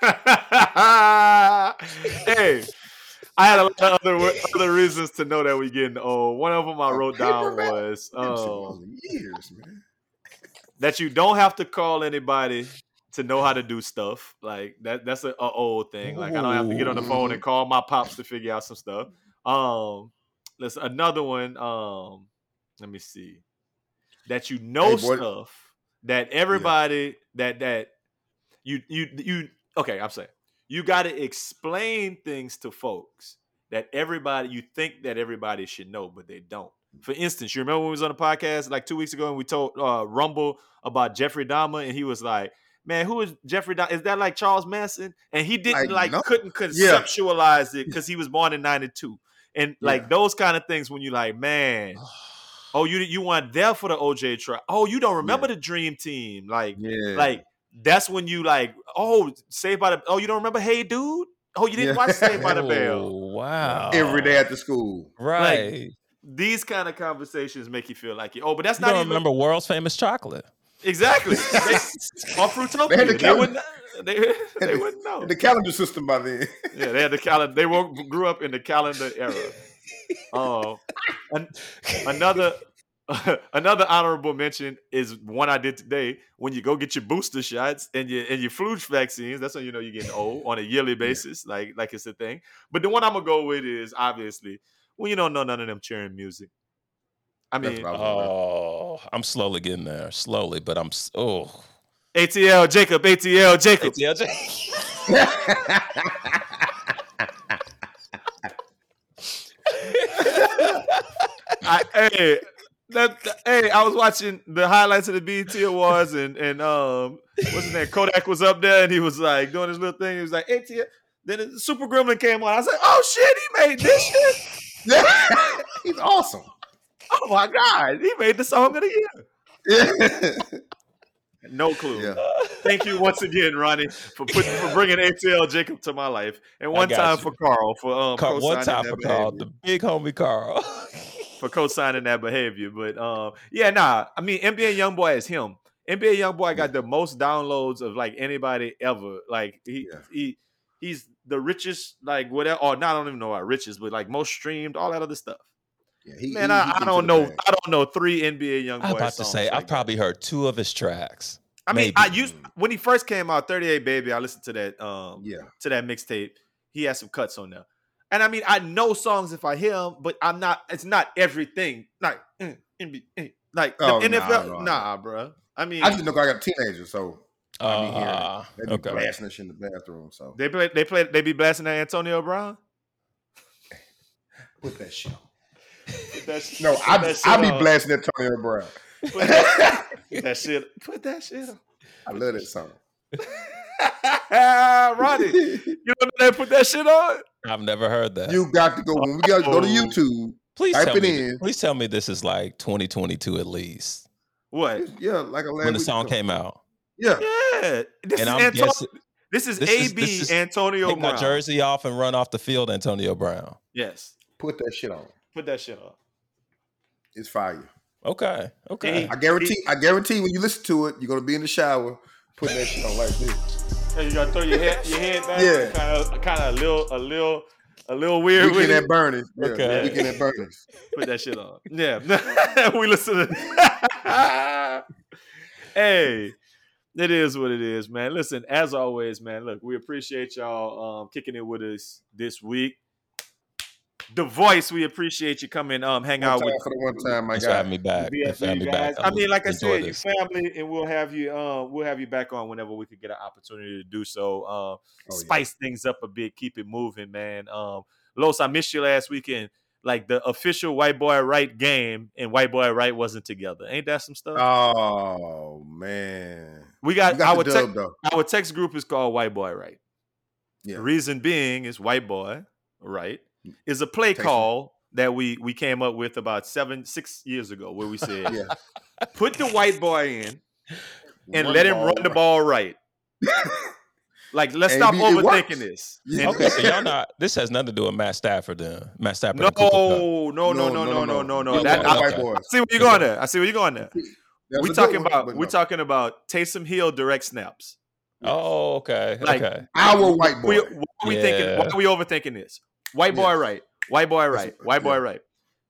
hey, I had a lot of other other reasons to know that we getting old. One of them I wrote down was um, years, man. that you don't have to call anybody to know how to do stuff. Like that. That's a, a old thing. Like I don't have to get on the phone and call my pops to figure out some stuff. Um, let's another one. Um, let me see. That you know Hey, stuff that everybody that that you you you okay. I'm saying you got to explain things to folks that everybody you think that everybody should know, but they don't. For instance, you remember when we was on the podcast like two weeks ago and we told uh, Rumble about Jeffrey Dahmer and he was like, "Man, who is Jeffrey Dahmer? Is that like Charles Manson?" And he didn't Like, like no. couldn't Yeah. conceptualize it because he was born in '92, and like Yeah. those kind of things when you're like, man. Oh, you you weren't there for the OJ trial. Oh, you don't remember the Dream Team. Like, Yeah. like that's when you like, oh, Saved by the. Oh, you don't remember Hey Dude? Oh, you didn't Yeah. watch Saved by the Bell. Oh, wow. every day after school. Right. These kind of conversations make you feel like, oh, but that's you not don't even remember world's famous chocolate. exactly. They, or Fruitopia. They had the They, calendar. wouldn't. They, they wouldn't know. The calendar system by then. Yeah, they had the calendar. They woke, grew up in the calendar era. Oh, an- another another honorable mention is one I did today. When you go get your booster shots and your and your flu vaccines, that's when you know you're getting old on a yearly basis, like like it's a thing. But the one I'm gonna go with is obviously when you don't know none of them cheering music. I That's mean, what I was wondering. Oh, I'm slowly getting there. Slowly, but I'm s- oh. ATL Jacob, ATL Jacob. I, hey, that, that- hey, I was watching the highlights of the BET Awards, and and um, what's his name? Kodak was up there, and he was like doing his little thing. He was like, ATL. Then the Super Gremlin came on. I was like, oh shit, he made this shit. He's awesome. Oh my god, he made the song of the year. Yeah. No clue. yeah. Thank you once again, Ronnie, for putting for bringing ATL Jacob to my life, and one time you. for Carl for um Carl, one co-signing time for Carl, behavior. the big homie Carl. for co-signing that behavior. But um, yeah, nah. I mean, NBA YoungBoy is him. NBA YoungBoy got the most downloads of like anybody ever. Like he Yeah. he he's the richest, like whatever. Or not, I don't even know about richest, but like most streamed, all that other stuff. Yeah, he- Man, he- I, he I gets don't know. bag. I don't know three NBA YoungBoy. I'm about to say, like I've that. probably heard two of his tracks. I mean, maybe. I used when he first came out, 38 Baby. I listened to that um Yeah. to that mixtape. He has some cuts on there. And I mean, I know songs if I hear them, but I'm not. It's not everything. Like, mm, NBA, eh, like Oh, nah, NFL. nah. Nah, bruh. I mean, I just know I got a teenager, so I be hearing Uh. They be okay. blasting this in the bathroom. So they play. They play. They be blasting that Antonio Brown. put that shit on. Put that, sh- No, I that shit I be on. blasting Antonio Brown. Put that, that shit. Put that shit on. I love that song. Ronnie, you know they put that shit on. I've never heard that. you got to go when we got to go to Oh. YouTube. please type tell it me. in. Please tell me this is like 2022 at least What? Yeah, like a when the song came out. Yeah, Yeah, this And is I'm guessing This is this is- AB this is- Antonio take my Brown. jersey off and run off the field, Antonio Brown. Yes. put that shit on. Put that shit on. It's fire. Okay. Okay. I guarantee. I guarantee when you listen to it, you're gonna be in the shower putting that shit on like this. Hey, you gotta throw your head your head back. Yeah. Kind of kind of a little a little a little weird with Weekend it. at Bernie's. Yeah, Okay. Weekend at Bernie's. Put that shit on. Yeah. we listen to Hey, it is what it is, man. Listen, as always, man, look, we appreciate y'all um kicking it with us this week. The voice, we appreciate you coming um hang One out time with for the one time, my Thanks for guy. me back. the Thanks for having BFG me back. I mean, like I said, your this. family, and we'll have you um we'll have you back on whenever we could get an opportunity to do so. Um Oh, yeah. spice things up a bit, keep it moving, man. Um, Los, I missed you last weekend. Like the official White Boy Right game and White Boy Right wasn't together. Ain't that some stuff? Oh man, we got, got our the dub though. our text group is called White Boy Right. Yeah. Reason being is White Boy Right is a play call that we we came up with about seven six years ago where we said Yeah. put the white boy in and Run let him ball run the ball right. Like let's And stop it- it overthinking this. Yeah. Okay, so y'all not. This has nothing to do with Matt Stafford. Then Matt Stafford. No, and Cooper Kupp. no, no, no, no, no, no, no. That, talking I, white okay. boys. I see where you're going there. I see where you're going there. That's we a good talking one, about but we no. talking about Taysom Hill direct snaps. Oh, okay. Like, okay. our white boy. We, why are we thinking? Why are we overthinking this? White boy Yes. right, white boy That's- right, white boy yeah. right.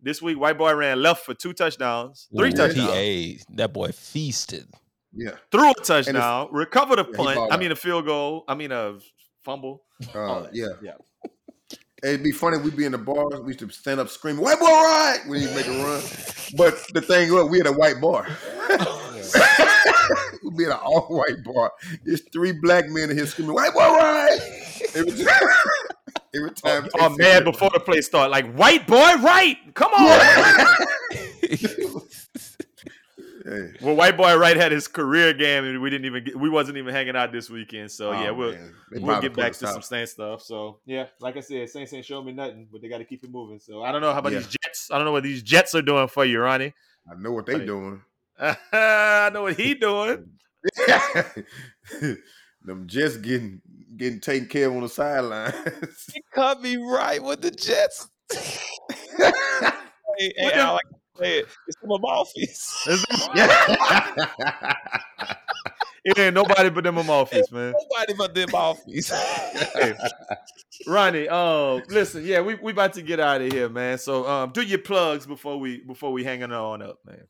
This week, white boy ran left for two touchdowns, three Ooh, touchdowns, He ate. That boy feasted. yeah. threw a touchdown, recovered a he punt. I mean a field goal. I mean a fumble. Uh, yeah. yeah. It'd be funny. We'd be in the bars. We used to stand up screaming, "White boy, right!" when he make a run. But the thing was, we had a white bar. We'd be in an all white bar. There's three black men in here screaming, "White boy, right!" Every oh, time. Every time. Oh man, before the play start, like white boy right. Come on. Hey. Well, white boy right had his career game, and we didn't even get, we wasn't even hanging out this weekend. So yeah, Oh, we'll we'll get back to some out. Saints stuff. So yeah, like I said, Saints ain't showing me nothing, but they got to keep it moving. So I don't know how about Yeah. these Jets. I don't know what these Jets are doing for you, Ronnie. I know what they Hey. doing. I know what he doing. Them just getting getting taken care of on the sidelines. He cut me right with the Jets. hey, hey, I the- like to say it. It's from Amalfi's. It ain't nobody but them Amalfi's, man. Nobody but the Amalfi's. Ronnie, um, listen, yeah, we we about to get out of here, man. So um, do your plugs before we before we hanging on up, man.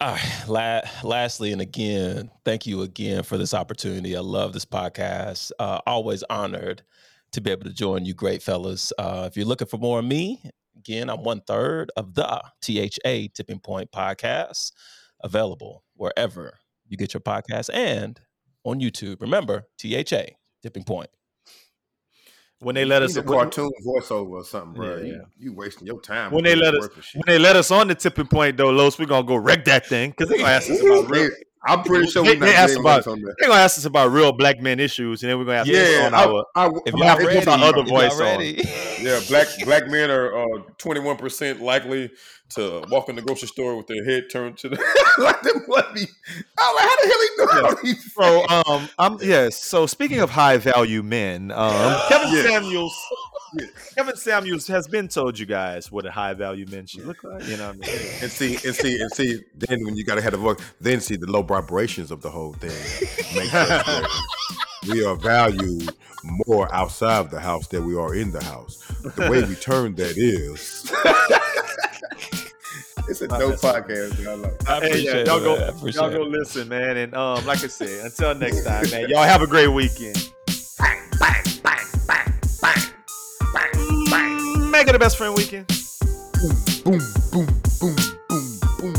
All right. La- lastly, and again, thank you again for this opportunity. I love this podcast. Uh, always honored to be able to join you, great fellas. Uh, if you're looking for more of me, again, I'm one third of the THA Tipping Point podcast, available wherever you get your podcast and on YouTube. Remember, THA Tipping Point. When they let us a when, cartoon voiceover or something, bro. Yeah. You, you wasting your time. When they let us- when they let us on the tipping point though, Los, we're gonna go wreck that thing because they gonna ask us about real, I'm pretty sure They- we're not they asked about- us on that. they're gonna ask us about real black men issues, and then we're gonna ask Yeah, on I, our I, If I'm y'all happy to ready, put our other voice on. Yeah, black black men are uh, 21% likely to walk in the grocery store with their head turned to the like them bloody. I'm like, how the hell he know all these So um I'm yes. So speaking of high value men, um Kevin Yeah. Samuels Kevin Samuels has been told you guys what a high value men should look like. You know what I mean? And see, and see, and see. Then when you gotta have the voice, then see the low vibrations of the whole thing. Makes we are valued more outside of the house than we are in the house. The way we turn that is. it's a dope podcast. man. I love it. I Hey, appreciate yeah, y'all go, man. Y'all go listen, man. And um, like I said, until next time, man. Y'all have a great weekend. Make it a best friend weekend. Boom, boom, boom, boom, boom, boom,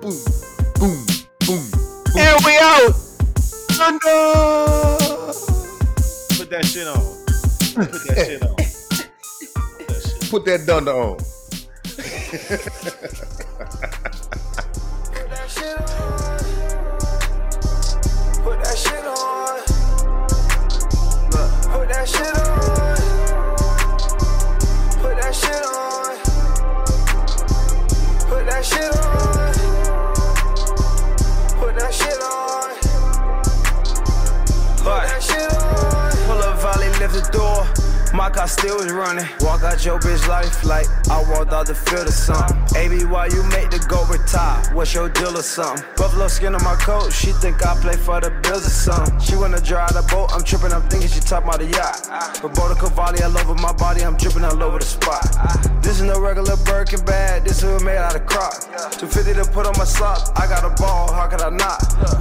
boom, boom. Boom. And we out. Thunder. Put that shit on. Put that shit on. Put that shit on. Put that dunder on. Put that shit on. Look, put that shit on. I still was running. Walk out your bitch life like I walked out the field or something. AB, why you make the go retire? What's your deal or something? Buffalo skin on my coat, she think I play for the Bills or something. She wanna drive the boat, I'm tripping, I'm thinking she top about the yacht. Roberto Cavalli all over my body, I'm dripping all over the spot. This is no regular Birkin bag, this is made out of crock. 250 to put on my sock, I got a ball, how could I not?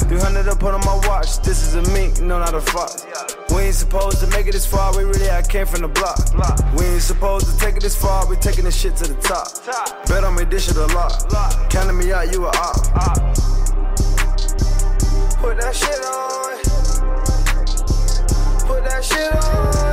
300 to put on my watch, this is a mink, no not a fox. We ain't supposed to make it this far, we really I came from the block block. We ain't supposed to take it this far, we taking this shit to the top. Bet on me, dish it a lot. Counting me out, you a op. Put that shit on. Put that shit on.